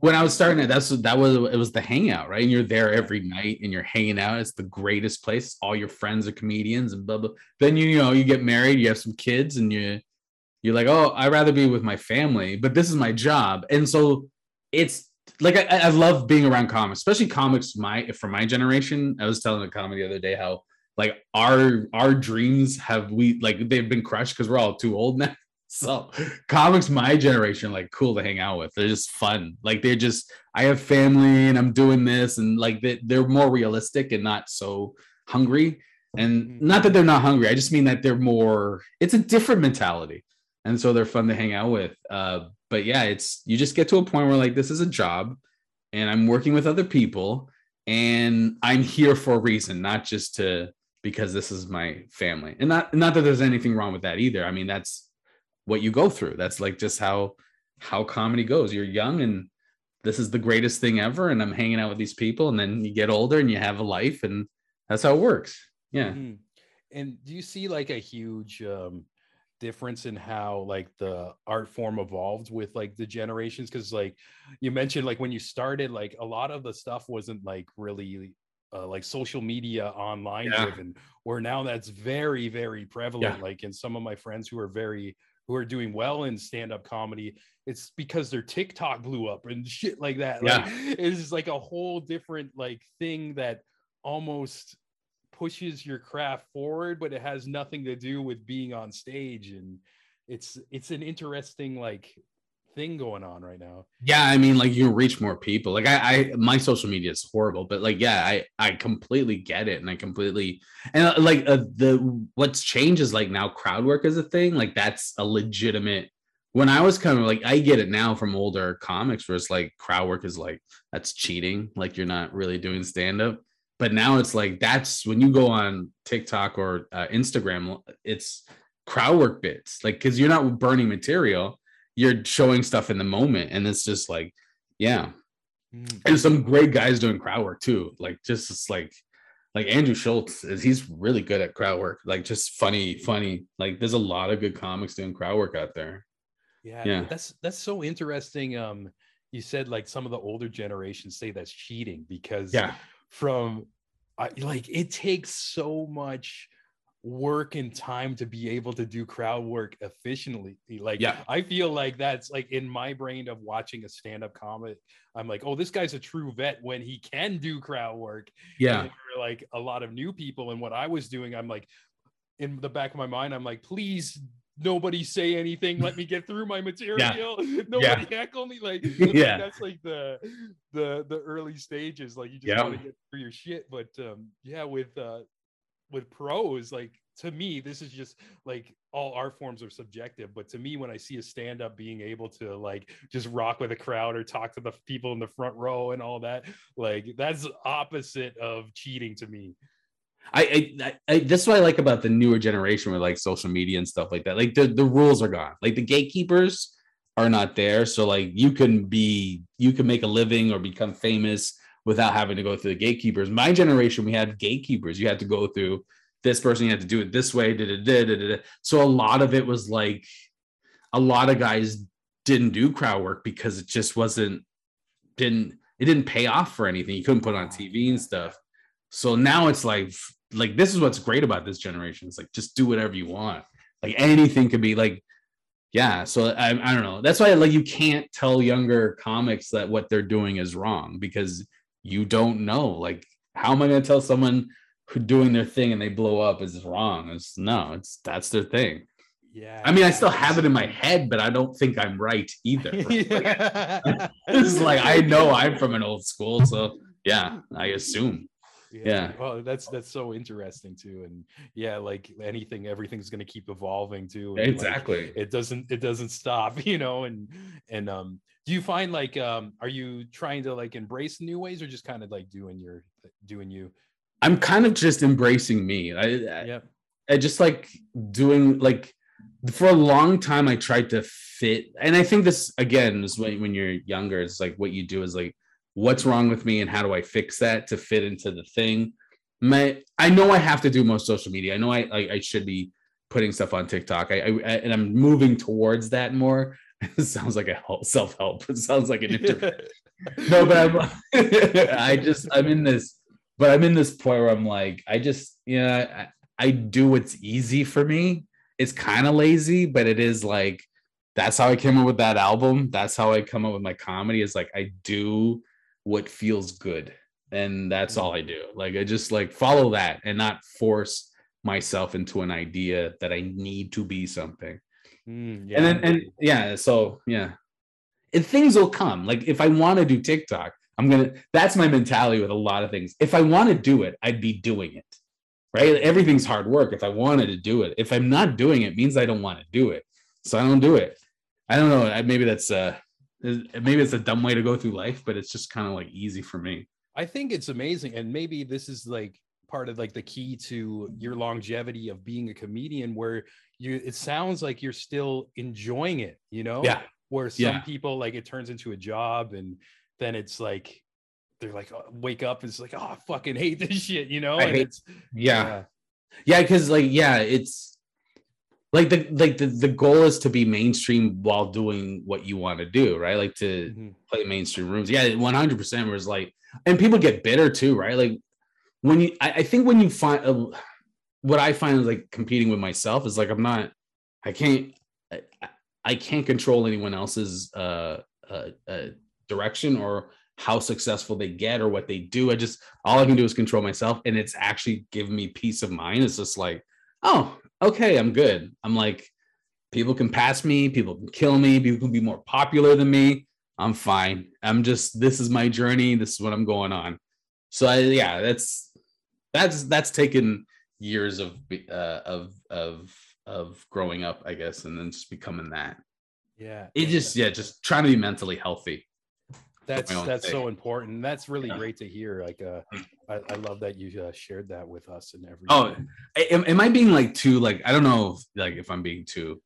When I was starting it, that's that was it was the hangout, right? And you're there every night and you're hanging out. It's the greatest place. All your friends are comedians and blah blah. Then you you know you get married, you have some kids, and you you're like, oh, I'd rather be with my family, but this is my job, and so it's like I, I love being around comics, especially comics my from my generation. I was telling a comedy the other day how like our our dreams have we like they've been crushed because we're all too old now. So comics my generation like cool to hang out with. They're just fun. Like they're just I have family and I'm doing this and like they, they're more realistic and not so hungry. And Mhm. not that they're not hungry. I just mean that they're more it's a different mentality. And so they're fun to hang out with. Uh but yeah, it's you just get to a point where like this is a job and I'm working with other people and I'm here for a reason, not just to because this is my family. And not not that there's anything wrong with that either. I mean, that's what you go through. That's like just how how comedy goes. You're young and this is the greatest thing ever and I'm hanging out with these people and then you get older and you have a life and that's how it works. Yeah. Mhm. And do you see like a huge um difference in how like the art form evolved with like the generations because like you mentioned like when you started like a lot of the stuff wasn't like really uh, like social media online Yeah. driven where now that's very very prevalent like in some of my friends who are very who are doing well in stand-up comedy it's because their tiktok blew up and shit like that. Like it's like a whole different like thing that almost pushes your craft forward but it has nothing to do with being on stage. And it's it's an interesting like thing going on right now. Yeah, I mean, like you can reach more people. Like I, I, my social media is horrible, but like, yeah, I, I completely get it, and I completely, and uh, like uh, the what's changed is like now crowd work is a thing. Like that's a legitimate. When I was kind of like, I get it now from older comics, where it's like crowd work is like that's cheating. Like you're not really doing stand up. But now it's like that's when you go on TikTok or uh, Instagram, it's crowd work bits, like because you're not burning material you're showing stuff in the moment and it's just like yeah. Mm. and some great guys doing crowd work too like just like like andrew schulz is he's really good at crowd work like just funny funny like there's a lot of good comics doing crowd work out there. Yeah yeah. that's that's so interesting um you said like some of the older generations say that's cheating because yeah. from I, like it takes so much work and time to be able to do crowd work efficiently. Like yeah. I feel like that's like in my brain of watching a stand-up comedy i'm like oh this guy's a true vet when he can do crowd work. Yeah. like a lot of new people and what i was doing i'm like in the back of my mind i'm like please nobody say anything. Let me get through my material. Yeah. nobody yeah. heckle me. Like yeah. that's like the the the early stages. Like you just yeah. want to get through your shit. But um yeah with uh with pros like to me this is just like all art forms are subjective but to me when i see a stand up being able to like just rock with a crowd or talk to the people in the front row and all that like that's opposite of cheating to me I, I, I this is what I like about the newer generation with like social media and stuff like that. Like the, the rules are gone. Like the gatekeepers are not there. So like you can be you can make a living or become famous without having to go through the gatekeepers. My generation, we had gatekeepers. You had to go through this person, you had to do it this way. Da, da, da, so a lot of it was like a lot of guys didn't do crowd work because it just wasn't didn't it didn't pay off for anything. You couldn't put on TV and stuff. So now it's like like this is what's great about this generation. It's like just do whatever you want. Like anything could be like yeah so I, I don't know that's why like you can't tell younger comics that what they're doing is wrong because you don't know. Like, how am I going to tell someone who doing their thing and they blow up is wrong? It's no, it's that's their thing. Yeah. I mean, I still have it in my head, but I don't think I'm right either. it's like I know I'm from an old school, so yeah, I assume. Yeah. yeah. Well, that's that's so interesting too, and yeah, like anything, everything's gonna keep evolving too. exactly. Like, it doesn't it doesn't stop, you know, and and um do you find like um are you trying to like embrace new ways or just kind of like doing your doing you? I'm kind of just embracing me. I yeah I, I just like doing like for a long time i tried to fit and i think this again is when, when you're younger it's like what you do is like what's wrong with me and how do i fix that to fit into the thing? My i know i have to do most social media. I know i i, I should be putting stuff on tiktok. I, I and i'm moving towards that more sounds like a self help. It sounds like an interview. no, but I'm. I just I'm in this, but I'm in this point where I'm like, I just you know I, I do what's easy for me. It's kind of lazy, but it is like that's how I came up with that album. That's how I come up with my comedy. Is like I do what feels good, and that's all I do. Like I just like follow that and not force myself into an idea that I need to be something. Mm, yeah. And then and yeah, so yeah. And things will come. Like if I want to do TikTok, I'm gonna that's my mentality with a lot of things. If I want to do it, I'd be doing it. Right? Everything's hard work. If I wanted to do it, if I'm not doing it, means I don't want to do it. So I don't do it. I don't know. Maybe that's uh maybe it's a dumb way to go through life, but it's just kind of like easy for me. I think it's amazing. And maybe this is like part of like the key to your longevity of being a comedian where you it sounds like you're still enjoying it you know? Yeah. Where some yeah. people like it turns into a job and then it's like they're like oh, wake up and it's like oh I fucking hate this shit you know? I and hate, it's yeah. yeah. Because yeah, like yeah it's like the like the, the goal is to be mainstream while doing what you want to do right? Like to mm-hmm. play mainstream rooms. Yeah 100% was like and people get bitter too right? Like when you I, I think when you find uh, what I find like competing with myself is like I'm not I can't I, I can't control anyone else's uh, uh, uh, direction or how successful they get or what they do. I just all I can do is control myself, and it's actually giving me peace of mind. It's just like, oh, okay, I'm good. I'm like, people can pass me, people can kill me, people can be more popular than me. I'm fine. I'm just this is my journey. This is what I'm going on. So I, yeah, that's that's that's taken years of uh, of of of growing up, I guess, and then just becoming that. Yeah. It just yeah, just trying to be mentally healthy. That's that's so important. That's really yeah. great to hear. Like, uh, I, I love that you uh, shared that with us and everything. Oh, am, am I being like too like I don't know if, like if I'm being too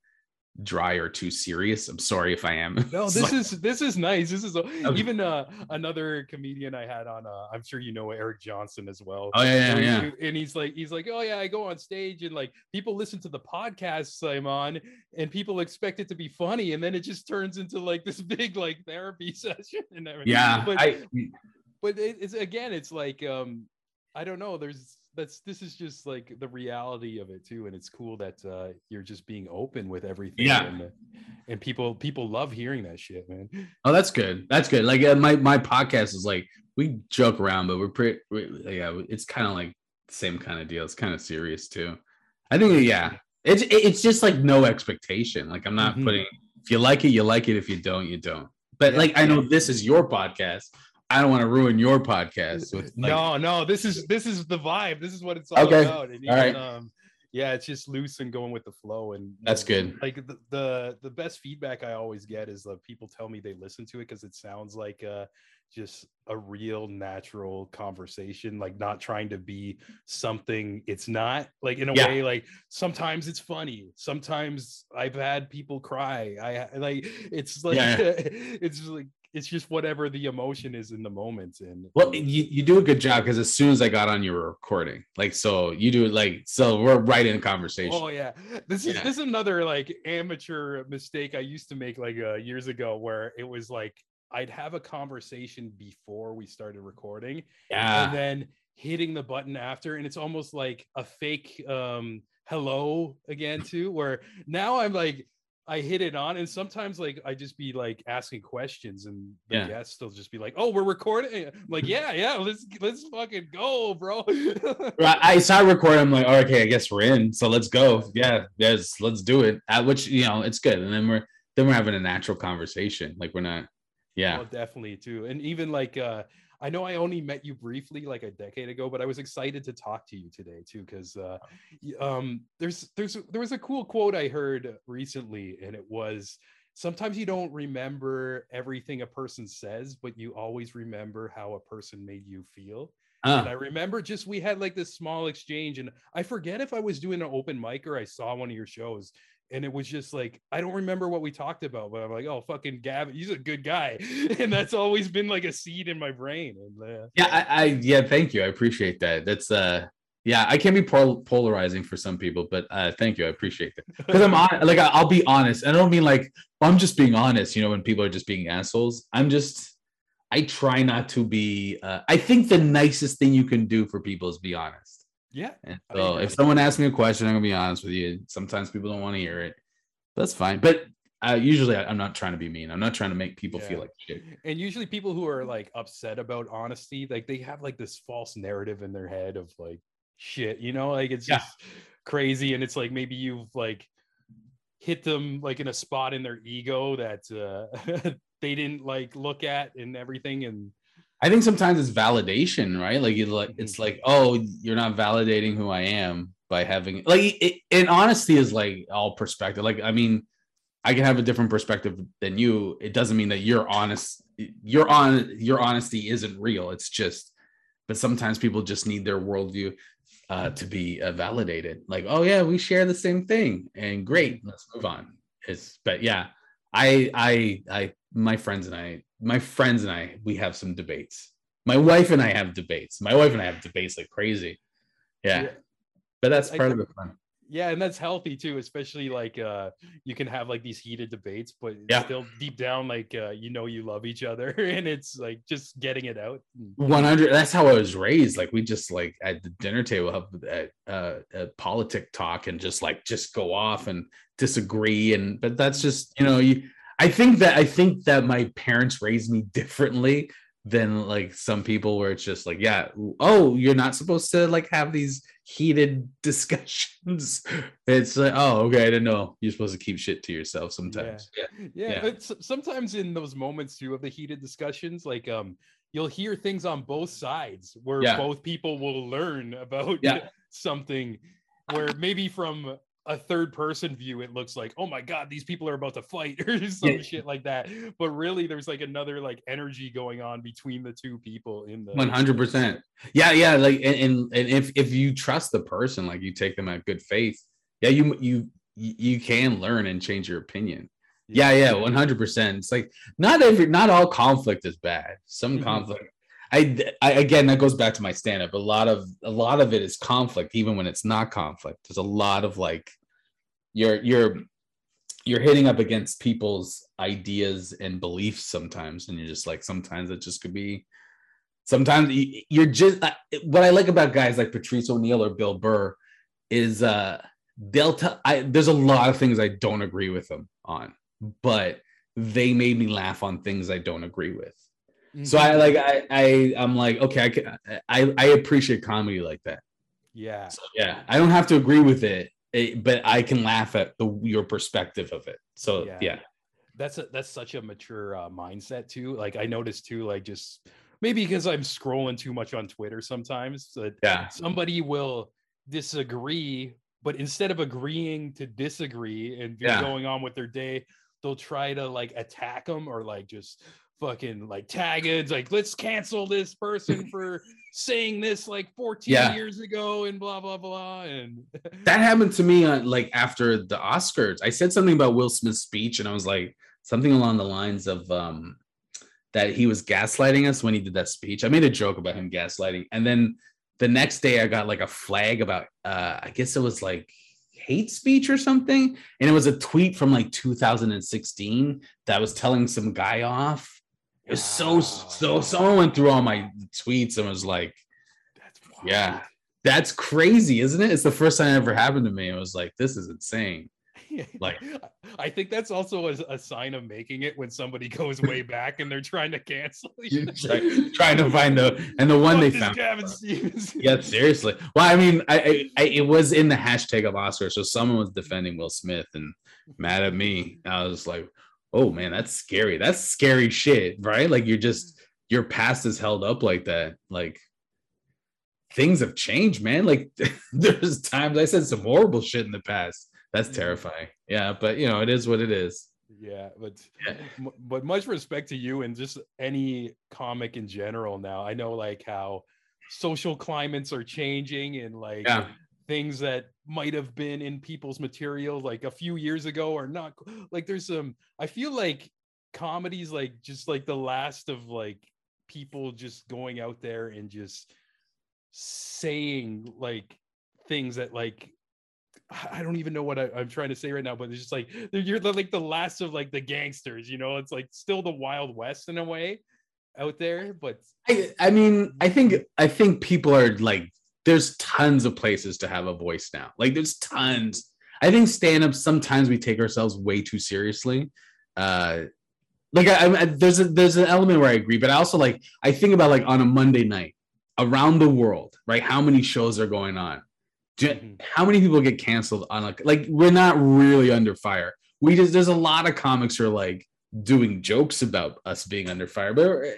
dry or too serious. I'm sorry if I am. No, this is this is nice. This is a, okay. even uh, another comedian I had on. Uh, I'm sure you know Eric Johnson as well. Oh yeah, yeah, yeah. And he's like, he's like, oh yeah, I go on stage and like people listen to the podcasts I'm on, and people expect it to be funny, and then it just turns into like this big like therapy session and everything. Yeah, but I, but it's again, it's like um, I don't know. There's that's this is just like the reality of it too and it's cool that uh you're just being open with everything yeah. and, and people people love hearing that shit man. Oh that's good. That's good. Like uh, my my podcast is like we joke around but we're pretty we, yeah it's kind of like the same kind of deal. It's kind of serious too. I think yeah it's it's just like no expectation. Like i'm not mm-hmm. putting if you like it you like it. If you don't you don't. But yeah, like i know this is your podcast I don't want to ruin your podcast. With like... no, no, this is this is the vibe. This is what it's all okay. about. And all right. Um, yeah, it's just loose and going with the flow. And that's good. Like the, the the best feedback I always get is that people tell me they listen to it because it sounds like uh just a real natural conversation, like not trying to be something it's not. Like in a yeah. way, like sometimes it's funny. Sometimes I've had people cry. I like it's like yeah. it's like it's just whatever the emotion is in the moment and well you, you do a good job because as soon as i got on your recording like so you do it like so we're right in conversation. Oh yeah. This is yeah. this is another like amateur mistake i used to make like uh, years ago where it was like i'd have a conversation before we started recording yeah. and then hitting the button after and it's almost like a fake um hello again too where now i'm like I hit it on, and sometimes like I just be like asking questions, and the yeah. guests will just be like, "Oh, we're recording." I'm like, yeah, yeah, let's let's fucking go, bro. I start recording. I'm like, oh, okay, I guess we're in, so let's go. Yeah, yes, let's do it. At which you know, it's good, and then we're then we're having a natural conversation. Like we're not, yeah, oh, definitely too, and even like uh I know I only met you briefly like a decade ago, but I was excited to talk to you today too because uh, um, there's there's there was a cool quote I heard recently, and it was sometimes you don't remember everything a person says, but you always remember how a person made you feel. Uh. And I remember just we had like this small exchange, and I forget if I was doing an open mic or I saw one of your shows, and it was just like I don't remember what we talked about, but I'm like, oh, fucking Gavin, he's a good guy, and that's always been like a seed in my brain. And uh, yeah, I, I, yeah, thank you, I appreciate that. That's uh, yeah, I can be pol- polarizing for some people, but uh, thank you, I appreciate that because I'm on, like I'll be honest. And I don't mean like I'm just being honest. You know, when people are just being assholes, I'm just. I try not to be. Uh, I think the nicest thing you can do for people is be honest yeah. And so if someone asks me a question, I'm gonna be honest with you. Sometimes people don't want to hear it. That's fine. But uh, usually I'm not trying to be mean. I'm not trying to make people yeah. feel like shit. And usually people who are like upset about honesty, like they have like this false narrative in their head of like shit, you know, like it's yeah. just crazy. And it's like maybe you've like hit them like in a spot in their ego that uh they didn't like look at and everything. And I think sometimes it's validation, right? Like you like it's like, oh, you're not validating who I am by having like it, and honesty is like all perspective. Like I mean, I can have a different perspective than you. It doesn't mean that you're honest. Your on your honesty isn't real. It's just, but sometimes people just need their worldview uh, to be uh, validated. Like, oh yeah, we share the same thing, and great, let's move on. It's but yeah, I I I my friends and I my friends and I, we have some debates. My wife and I have debates. My wife and I have debates like crazy. Yeah. yeah. But that's part I, of the fun. Yeah, and that's healthy too, especially like uh you can have like these heated debates, but yeah. still deep down, like uh you know you love each other and it's like just getting it out. 100 that's how I was raised. Like we just like at the dinner table have a, uh, a politic talk and just like just go off and disagree and but that's just you know you I think that I think that my parents raised me differently than like some people where it's just like, yeah, oh, you're not supposed to like have these heated discussions. It's like, oh, okay, I didn't know you're supposed to keep shit to yourself sometimes. Yeah, yeah. yeah. yeah. But sometimes in those moments too of the heated discussions, like um, you'll hear things on both sides where yeah. both people will learn about yeah. something where maybe from a third person view it looks like oh my god these people are about to fight or some shit like that. But really there's like another like energy going on between the two people in the 100% yeah yeah like and, and, and if if you trust the person like you take them at good faith yeah you you you can learn and change your opinion. Yeah. Yeah 100% it's like not every not all conflict is bad. Some mm-hmm. conflict I, I again that goes back to my stand up. A lot of a lot of it is conflict, even when it's not conflict. There's a lot of like you're you're you're hitting up against people's ideas and beliefs sometimes, and you're just like sometimes it just could be. Sometimes you're just what I like about guys like Patrice O'Neal or Bill Burr is uh they'll I there's a lot of things I don't agree with them on, but they made me laugh on things I don't agree with Mm-hmm. So I like I I I'm like okay I can I I appreciate comedy like that. Yeah. So, yeah. I don't have to agree with it, it, but I can laugh at the your perspective of it. So yeah. yeah. That's a, that's such a mature uh, mindset too. Like I noticed too, like just maybe because I'm scrolling too much on Twitter sometimes. That yeah. somebody will disagree, but instead of agreeing to disagree and yeah. going on with their day, they'll try to like attack them or like just fucking like taggeds like let's cancel this person for saying this like 14 yeah. years ago and blah blah blah and that happened to me on like after the oscars i said something about will smith's speech and i was like something along the lines of um that he was gaslighting us when he did that speech i made a joke about him gaslighting and then the next day i got like a flag about uh i guess it was like hate speech or something and it was a tweet from like 2016 that was telling some guy off it was so so someone went through all my tweets and was like, That's yeah, that's crazy, isn't it? It's the first time it ever happened to me. It was like, this is insane. Like, I think that's also a, a, sign of making it when somebody goes way back and they're trying to cancel you. Try, trying to find the and the one they found. yeah, seriously. Well, I mean, I, I, it was in the hashtag of Oscar, so someone was defending Will Smith and mad at me. I was like, oh man, that's scary. That's scary shit, right? Like you're just your past is held up like that. Like things have changed, man. Like there's times I said some horrible shit in the past. That's terrifying. Yeah, but you know, it is what it is. Yeah, but yeah. but much respect to you and just any comic in general now. I know like how social climates are changing and like yeah things that might have been in people's material like a few years ago or not like there's some i feel like comedies like just like the last of like people just going out there and just saying like things that like I don't even know what I, am trying to say right now, but it's just like you're like the last of like the gangsters, you know. It's like still the Wild West in a way out there, but I, I mean, I think I think people are like there's tons of places to have a voice now. Like there's tons. I think stand up sometimes we take ourselves way too seriously. Uh, like I, I, there's a, there's an element where I agree, but I also like I think about like on a Monday night around the world, right? How many shows are going on? Mm-hmm. How many people get canceled on like like we're not really under fire. We just there's a lot of comics who are like doing jokes about us being under fire, but we're,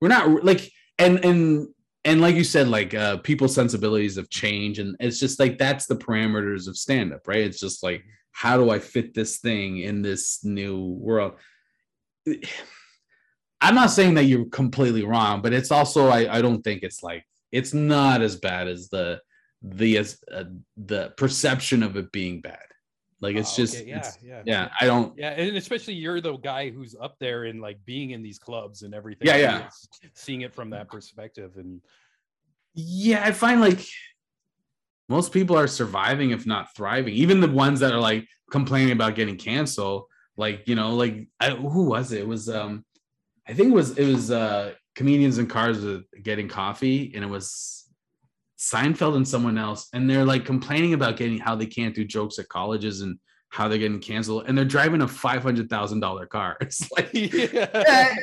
we're not like and and and like you said like uh people's sensibilities have changed and it's just like that's the parameters of stand up right? It's just like how do i fit this thing in this new world? I'm not saying that you're completely wrong but it's also i, I don't think it's like it's not as bad as the the as uh, the perception of it being bad like it's oh, just okay. yeah, it's, yeah, yeah. I don't. Yeah, and especially you're the guy who's up there and like being in these clubs and everything. Yeah, yeah. Seeing it from that perspective and. Yeah, I find like most people are surviving, if not thriving. Even the ones that are like complaining about getting canceled. Like you know, like I, who was it? It was um, I think it was it was uh comedians in cars getting coffee, and it was Seinfeld and someone else, and they're like complaining about getting how they can't do jokes at colleges and how they're getting canceled, and they're driving a five hundred thousand dollar car. It's like, yeah.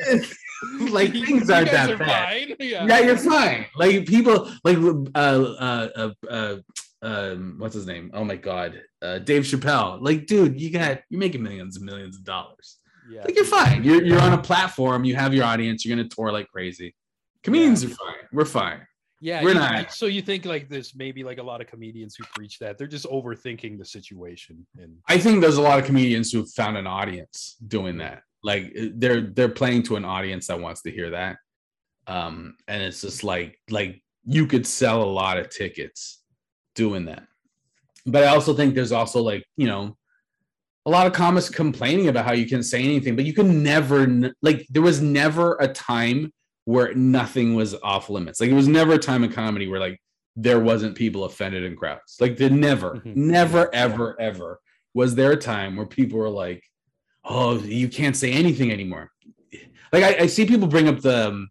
like things aren't that are bad. fine. Yeah. Yeah, you're fine. Like people, like uh, uh, uh, uh, um, what's his name? Oh my god, uh, Dave Chappelle. Like, dude, you got you're making millions and millions of dollars. Yeah. Like, you're fine. You're you're on a platform. You have your audience. You're gonna tour like crazy. Comedians are fine. We're fine. Yeah, We're you- not- So you think like this? Maybe like a lot of comedians who preach that they're just overthinking the situation. And I think there's a lot of comedians who have found an audience doing that. Like they're they're playing to an audience that wants to hear that. Um, and it's just like like you could sell a lot of tickets doing that. But I also think there's also like, you know, a lot of comics complaining about how you can say anything, but you can never like there was never a time where nothing was off limits. Like it was never a time in comedy where like there wasn't people offended in crowds. Like there never, Mhm. never, ever, ever was there a time where people were like, "Oh, you can't say anything anymore." Like I, I see people bring up the um,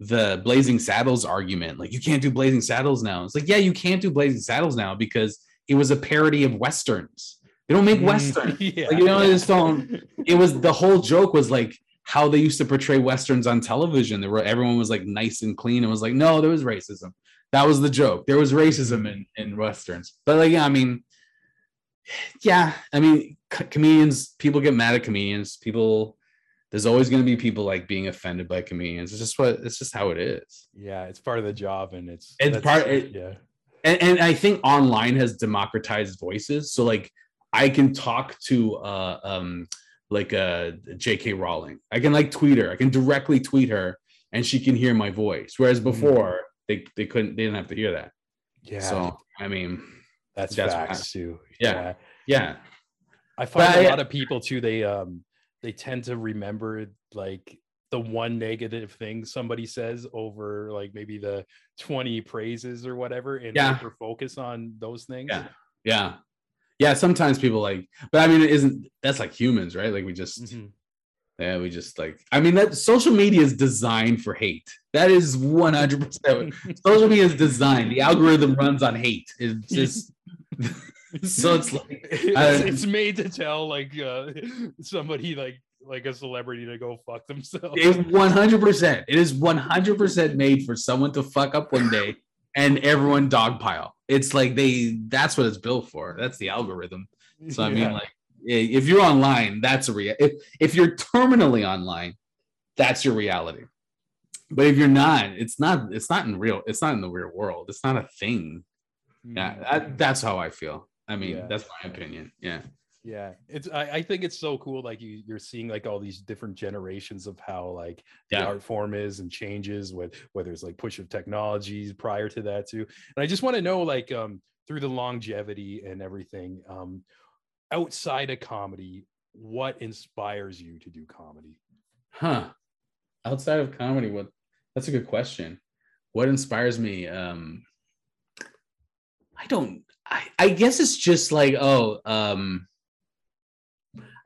the Blazing Saddles argument, like you can't do Blazing Saddles now. It's like, yeah, you can't do Blazing Saddles now because it was a parody of westerns. They don't make westerns. yeah, Like, you know, I yeah. just don't- It was the whole joke was like how they used to portray westerns on television. There were everyone was like nice and clean. It was like, no, there was racism. That was the joke. There was racism in, in westerns. But like, yeah, I mean, yeah, I mean, co- comedians, people get mad at comedians. People, there's always going to be people like being offended by comedians. It's just what it's just how it is. Yeah, it's part of the job, and it's It's part- it- yeah, and, and I think online has democratized voices. So like I can talk to uh um like uh J.K. Rowling. I can like tweet her. I can directly tweet her and she can hear my voice. Whereas before they they couldn't they didn't have to hear that. yeah. So I mean that's, that's facts too. Yeah. yeah. I find But a I- lot of people too. They um they tend to remember like the one negative thing somebody says over like maybe the 20 praises or whatever and Yeah. focus on those things. Yeah. Yeah. Yeah. Sometimes people like, but I mean, it isn't that's like humans, right? Like we just Mhm. Yeah, we just like I mean that social media is designed for hate. That is 100% social media is designed. The algorithm runs on hate. It's just so it's like it's, it's made to tell like uh somebody like like a celebrity to go fuck themselves. it's 100%. It is 100% made for someone to fuck up one day and everyone dogpile. It's like they that's what it's built for. That's the algorithm. So I mean Yeah. like if you're online, that's a real if, if you're terminally online, that's your reality. But if you're not, it's not it's not in real it's not in the real world. It's not a thing. Yeah, Mm. that, that's how I feel. I mean, Yeah. that's my opinion. Yeah. Yeah it's I, I think it's so cool like you you're seeing like all these different generations of how like Yeah. the art form is and changes with whether it's like push of technologies prior to that too and i just want to know like um through the longevity and everything um outside of comedy what inspires you to do comedy Huh. Outside of comedy, what that's a good question. What inspires me? Um I don't I, I guess it's just like, oh, um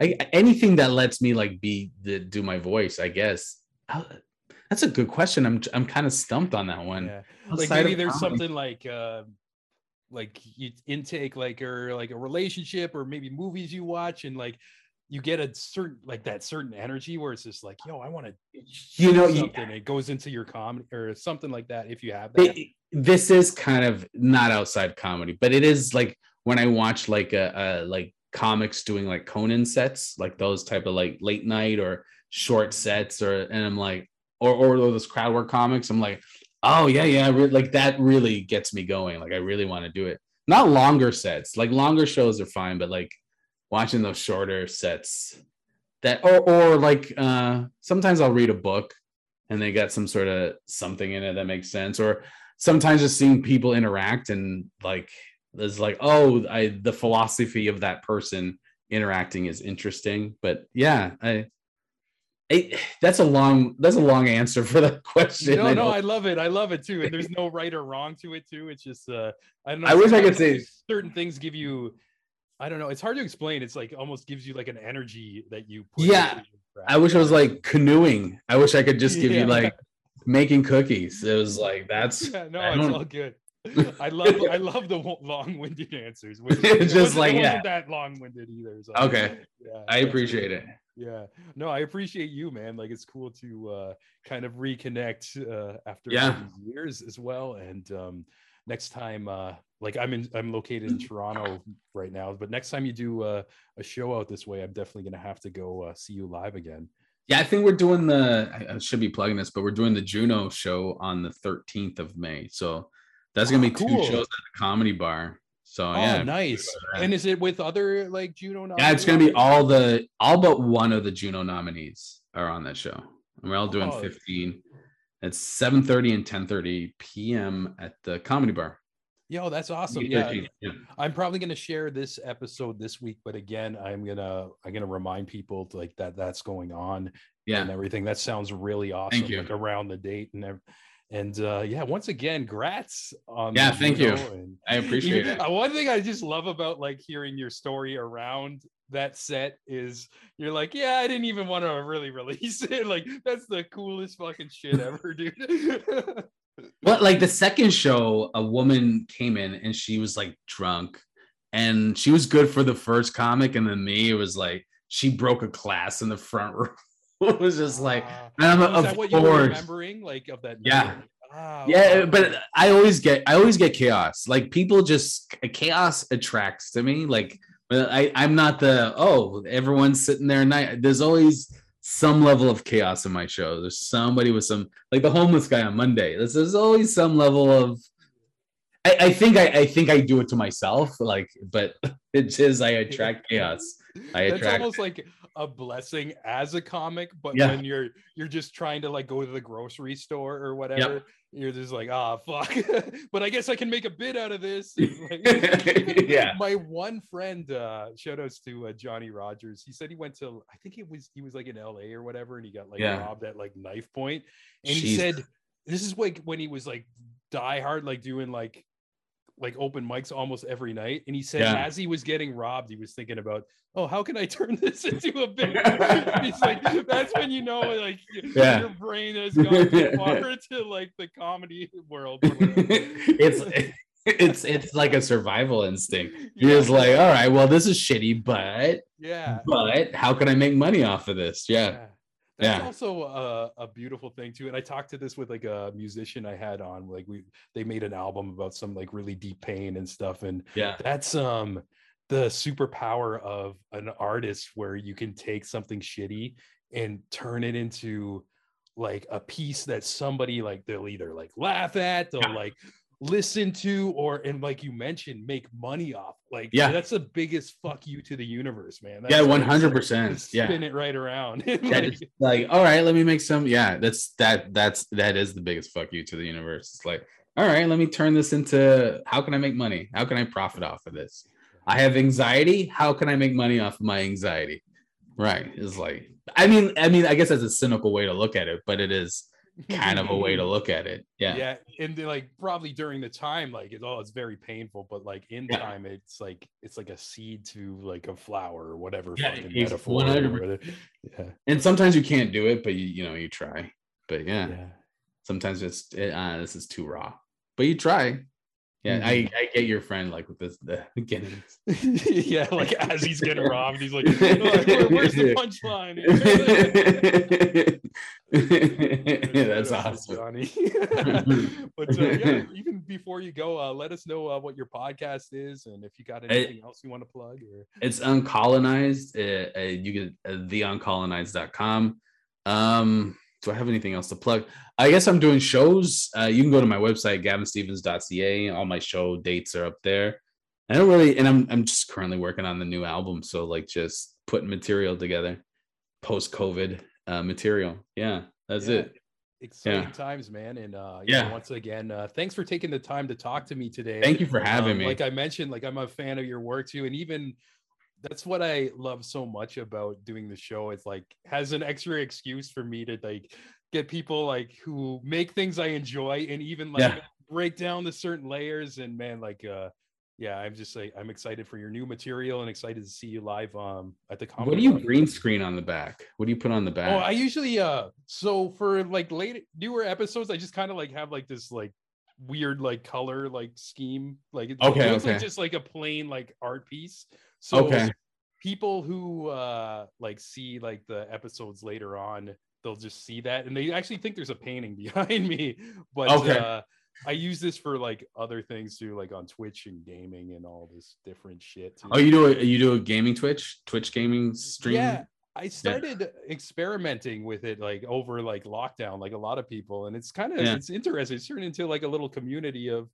I anything that lets me like be the do my voice, I guess. Uh, That's a good question. I'm I'm kind of stumped on that one. yeah like maybe there's comedy. something like uh like you intake like or like a relationship or maybe movies you watch and like you get a certain like that certain energy where it's just like yo i want to You know, you, something it goes into your comedy or something like that if you have that it, this is kind of not outside comedy, but it is like when I watch like a, a like comics doing like Conan sets, like those type of like late night or short sets, or and I'm like, or or those crowd work comics, I'm like, oh yeah, yeah, like that really gets me going. Like I really want to do it. Not longer sets, like longer shows are fine, but like watching those shorter sets that or or like uh sometimes I'll read a book and they got some sort of something in it that makes sense or sometimes just seeing people interact and like there's like oh i the philosophy of that person interacting is interesting. But yeah i I, that's a long that's a long answer for that question. No I no i love it. I love it too. And there's no right or wrong to it too. It's just uh i don't know. I wish I could say- certain things give you i don't know. It's hard to explain. It's like almost gives you like an energy that you put Yeah, into your craft. i wish it was like canoeing. I wish i could just give Yeah. you like making cookies. It was like that's yeah, no, it's all good. I love I love the long-winded answers. which- It's it just like, yeah. that long-winded either. so, Okay. yeah, i appreciate good. it yeah no i appreciate you man like it's cool to uh kind of reconnect uh after Yeah. years as well and um next time uh like i'm in i'm located in toronto right now but next time you do uh, a show out this way i'm definitely gonna have to go uh, see you live again Yeah, I think we're doing the. I- I should be plugging this, but we're doing the Juno show on the 13th of May. So that's gonna Oh, be ah, two cool. shows at the Comedy Bar. So oh yeah, nice and is it with other like juno yeah, it's gonna be all the all but one of the Juno nominees are on that show, and we're all doing Oh. 15. It's 7:30 and 10:30 p.m. at the Comedy Bar. yo that's awesome yeah yeah. I'm probably going to share this episode this week, but again, I'm gonna I'm gonna remind people like that that's going on Yeah. and everything. That sounds really awesome, you. like around the date and ev- and uh, yeah. Once again, grats on Yeah, thank you. And- I appreciate Even- it. One thing I just love about like hearing your story around that set is you're like, yeah, I didn't even want to really release it. Like that's the coolest fucking shit ever, dude. But like the second show, a woman came in and she was like drunk, and she was good for the first comic, and then me, it was like she broke a class in the front row. It was just like, and I'm, of that what you were course, remembering, like of that? Yeah. Ah, yeah. But I always get, I always get chaos. Like people just chaos attracts to me. Like, I, I'm not the oh, everyone's sitting there. Night. There's always some level of chaos in my show. There's somebody with some like the homeless guy on Monday. There's, there's always some level of I, I think I, I think I do it to myself, like, but it is I attract chaos. I That's attract almost like a blessing as a comic, but Yeah. when you're you're just trying to like go to the grocery store or whatever, you're just like, ah, fuck. but I guess I can make a bit out of this. Like, Yeah. My one friend, uh, shout outs to uh, Johnny Rogers. He said he went to, I think it was he was like in LA or whatever, and he got like Yeah. robbed at like knife point. And he said this is like when he was like die hard, like doing like like open mics almost every night. And he said Yeah. as he was getting robbed, he was thinking about, oh, how can I turn this into a bit? He's like, that's when you know, like, Yeah. your brain has gone too far into like the comedy world. it's it's it's like a survival instinct. You're Yeah. just like, all right, well, this is shitty, but yeah. but how can I make money off of this? Yeah. That's Yeah. also a, a beautiful thing too. And I talked to this with like a musician I had on, like we they made an album about some like really deep pain and stuff. And Yeah. that's um the superpower of an artist where you can take something shitty and turn it into like a piece that somebody like they'll either like laugh at, they'll Yeah. like listen to, or and like you mentioned, make money off. Like Yeah. that's the biggest fuck you to the universe, man. Yeah, That's like- hundred percent. Yeah. spin it right around. Like, like, all right, let me make some. Yeah, that's that. That's that is the biggest fuck you to the universe. It's like, all right, let me turn this into how can I make money? How can I profit off of this? I have anxiety. How can I make money off of my anxiety? Right. It's like, I mean, I mean, I guess that's a cynical way to look at it, but it is kind of a way to look at it. Yeah. yeah and like probably during the time like it's oh it's very painful but like in Yeah. time it's like it's like a seed to like a flower or whatever Yeah, fucking metaphor or yeah And sometimes you can't do it, but you you know you try. But yeah, yeah sometimes it's it, uh, this is too raw, but you try. Yeah, I, I get your friend like with this the beginning. yeah like as he's getting robbed he's like "Oh, where's the punchline That's out to awesome. Johnny. but uh, yeah, even before you go, uh, let us know uh, what your podcast is and if you got anything else you want to plug. Or It's uncolonized. Uh, uh, you get uh, theuncolonized.com. Um, do I have anything else to plug? I guess I'm doing shows. Uh, you can go to my website, gavinstevens.ca. All my show dates are up there. I don't really, and I'm I'm just currently working on the new album, so like just putting material together, post COVID uh, material. Yeah, that's Yeah. it. exciting Yeah. times, man. And uh, yeah, once again, uh, thanks for taking the time to talk to me today. Thank you for having Um, me. Like I mentioned, like I'm a fan of your work too, and even that's what I love so much about doing the show. It's like has an extra excuse for me to like get people like who make things I enjoy and even like Yeah. break down the certain layers. And man, like uh yeah, I'm just like I'm excited for your new material and excited to see you live um at the comedy. what do you Club. green screen on the back? What do you put on the back? Oh, I usually uh so for like late newer episodes, I just kind of like have like this like weird like color like scheme. Like Okay, it looks like okay. just like a plain like art piece. So okay. people who uh like see like the episodes later on they'll just see that and they actually think there's a painting behind me but Okay. uh i use this for like other things too like on twitch and gaming and all this different shit too. Oh, you do a you do a gaming Twitch Twitch gaming stream? yeah i started experimenting with it like over like lockdown like a lot of people and it's kind of Yeah. it's interesting it's turned into like a little community of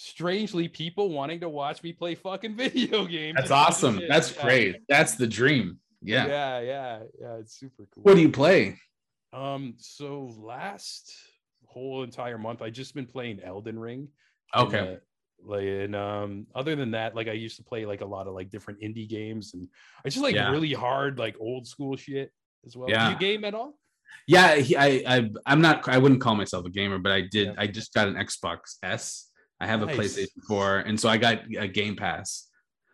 strangely people wanting to watch me play fucking video games That's and awesome. That's great. That's the dream. Yeah. yeah yeah yeah it's super cool What do you play? um so last whole entire month i just been playing elden ring and, Okay. uh, like and um other than that like i used to play like a lot of like different indie games and i just like Yeah. really hard like old school shit as well do Yeah. you game at all Yeah, he, I, I, I'm not. I wouldn't call myself a gamer, but I did. Yeah. I just got an Xbox S. I have Nice. a PlayStation 4, and so I got a Game Pass.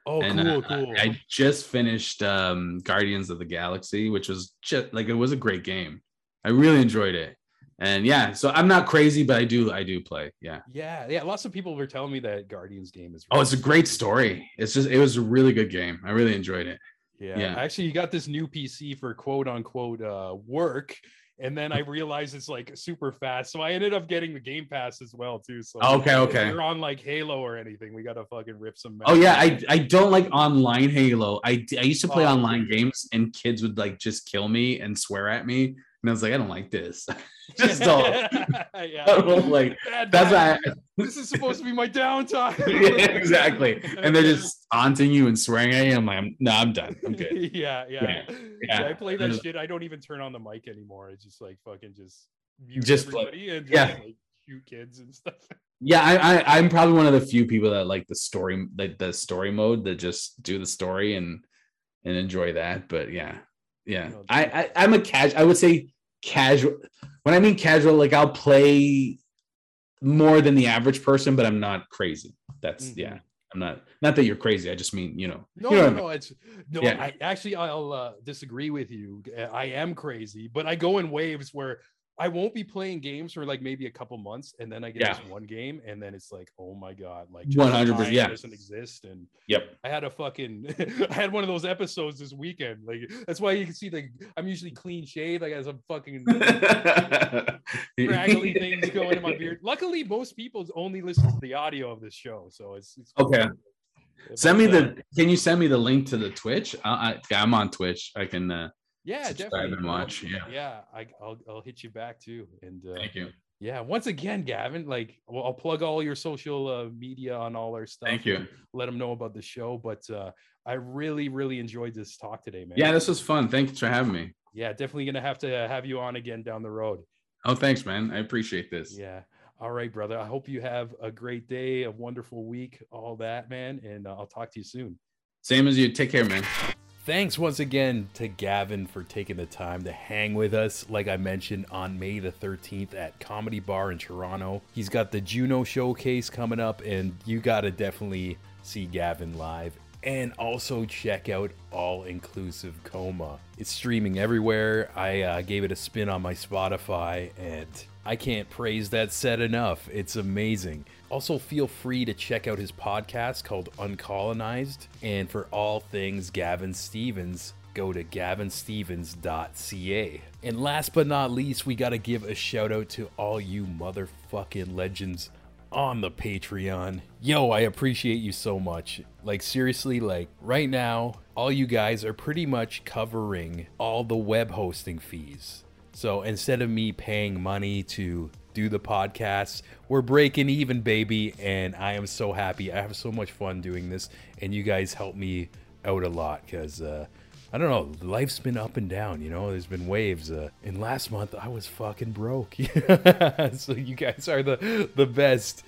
oh and cool uh, cool I just finished um, Guardians of the Galaxy, which was just like it was a great game. I really enjoyed it, and yeah. So I'm not crazy, but I do. I do play. Yeah. yeah yeah lots of people were telling me that guardians game is Oh, it's a great story. It's just. It was a really good game. I really enjoyed it. Yeah. Yeah. Actually, you got this new PC for quote unquote uh, work. And then I realized it's like super fast. So I ended up getting the Game Pass as well, too. So oh, Okay, if okay. you're on like Halo or anything, we gotta fucking rip some Oh yeah, I. I don't like online Halo. I I used to play Oh, online games and kids would like just kill me and swear at me, and I was like, I don't like this. just don't. yeah. I like. Bad, That's why. this is supposed to be my downtime. Yeah, exactly. And they're just taunting you and swearing at you. I'm like, I'm- no, I'm done. I'm good. yeah, yeah, Yeah, yeah. I play that shit. I don't even turn on the mic anymore. I just like fucking just Just play. and just Yeah. like shoot kids and stuff. Yeah, I, I I'm probably one of the few people that like the story, like the story mode, that just do the story and and enjoy that. But yeah, yeah, I, I I'm a casual. I would say casual. When I mean casual, like I'll play more than the average person, but I'm not crazy. That's Mhm. yeah. I'm not not that you're crazy. I just mean you know. No, you know no, I mean. no. It's no. Yeah. I actually I'll uh, disagree with you. I am crazy, but I go in waves where I won't be playing games for like maybe a couple months, and then I get Yeah. this one game, and then it's like, oh my god, like 100%, yeah. doesn't exist. And Yep. I had a fucking I had one of those episodes this weekend. Like that's why you can see like I'm usually clean shaved. Like I got some fucking scraggly things going in my beard. Luckily, most people only listen to the audio of this show, so it's, it's Okay. Send me uh, the. Can you send me the link to the Twitch? I, I, I'm on Twitch. I can. uh yeah, subscribe definitely and watch, yeah. yeah. I, I'll I'll hit you back too, and uh, Thank you. yeah. Once again, Gavin, like well, I'll plug all your social uh, media on all our stuff. Thank you. Let them know about the show, but uh, I really really enjoyed this talk today, man. Yeah, this was fun. Thanks for having me. yeah, definitely gonna have to have you on again down the road. Oh, thanks, man. I appreciate this. Yeah. All right, brother. I hope you have a great day, a wonderful week, all that, man. And uh, I'll talk to you soon. Same as you. Take care, man. Thanks once again to Gavin for taking the time to hang with us, like I mentioned, on May the 13th at Comedy Bar in Toronto. He's got the Juno Showcase coming up, and you got to definitely see Gavin live. And also check out All Inclusive Coma. It's streaming everywhere. I uh, gave it a spin on my Spotify, and I can't praise that set enough. It's amazing. Also, feel free to check out his podcast called Uncolonized. And for all things Gavin Stevens, go to gavinstevens.ca. And last but not least, we got to give a shout out to all you motherfucking legends on the Patreon. Yo, I appreciate you so much. Like, seriously, like, right now, all you guys are pretty much covering all the web hosting fees. So instead of me paying money to do the podcast, we're breaking even, baby. And I am so happy. I have so much fun doing this. And you guys help me out a lot because, uh, I don't know, life's been up and down, you know, there's been waves. Uh, and last month I was fucking broke. so you guys are the, the best.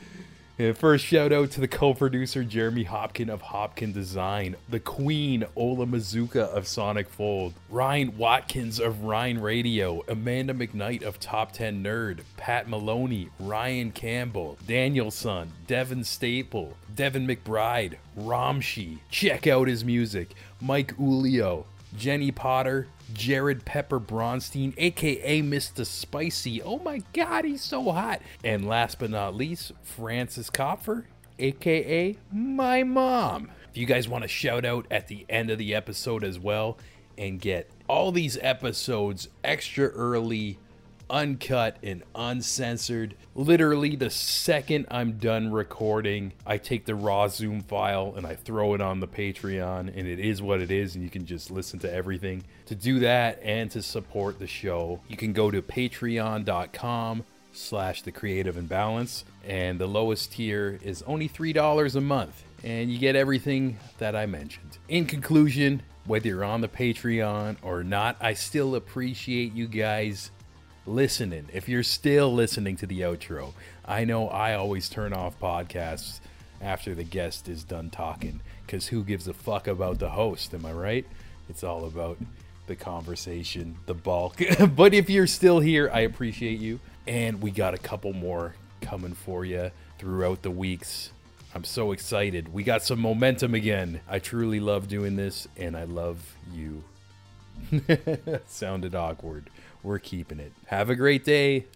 First shout out to the co-producer Jeremy Hopkin of Hopkin Design, the Queen Ola Mazuka of Sonic Fold, Ryan Watkins of Ryan Radio, Amanda McKnight of Top 10 Nerd, Pat Maloney, Ryan Campbell, Daniel Son, Devin Staple, Devin McBride, Ramshi. Check out his music. Mike Ulio, Jenny Potter, Jared Pepper Bronstein, aka Mr. Spicy. Oh my god, he's so hot. And last but not least, Francis Kopfer, aka my mom. If you guys want to shout out at the end of the episode as well and get all these episodes extra early, uncut, and uncensored, literally the second I'm done recording, I take the raw Zoom file and I throw it on the Patreon, and it is what it is, and you can just listen to everything. To do that and to support the show, you can go to patreon.com slash the creative imbalance and the lowest tier is only $3 a month and you get everything that i mentioned in conclusion whether you're on the patreon or not i still appreciate you guys listening if you're still listening to the outro i know i always turn off podcasts after the guest is done talking because who gives a fuck about the host am i right it's all about the conversation the bulk but if you're still here i appreciate you and we got a couple more coming for you throughout the weeks. I'm so excited. We got some momentum again. I truly love doing this, and I love you. Sounded awkward. We're keeping it. Have a great day.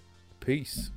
Peace.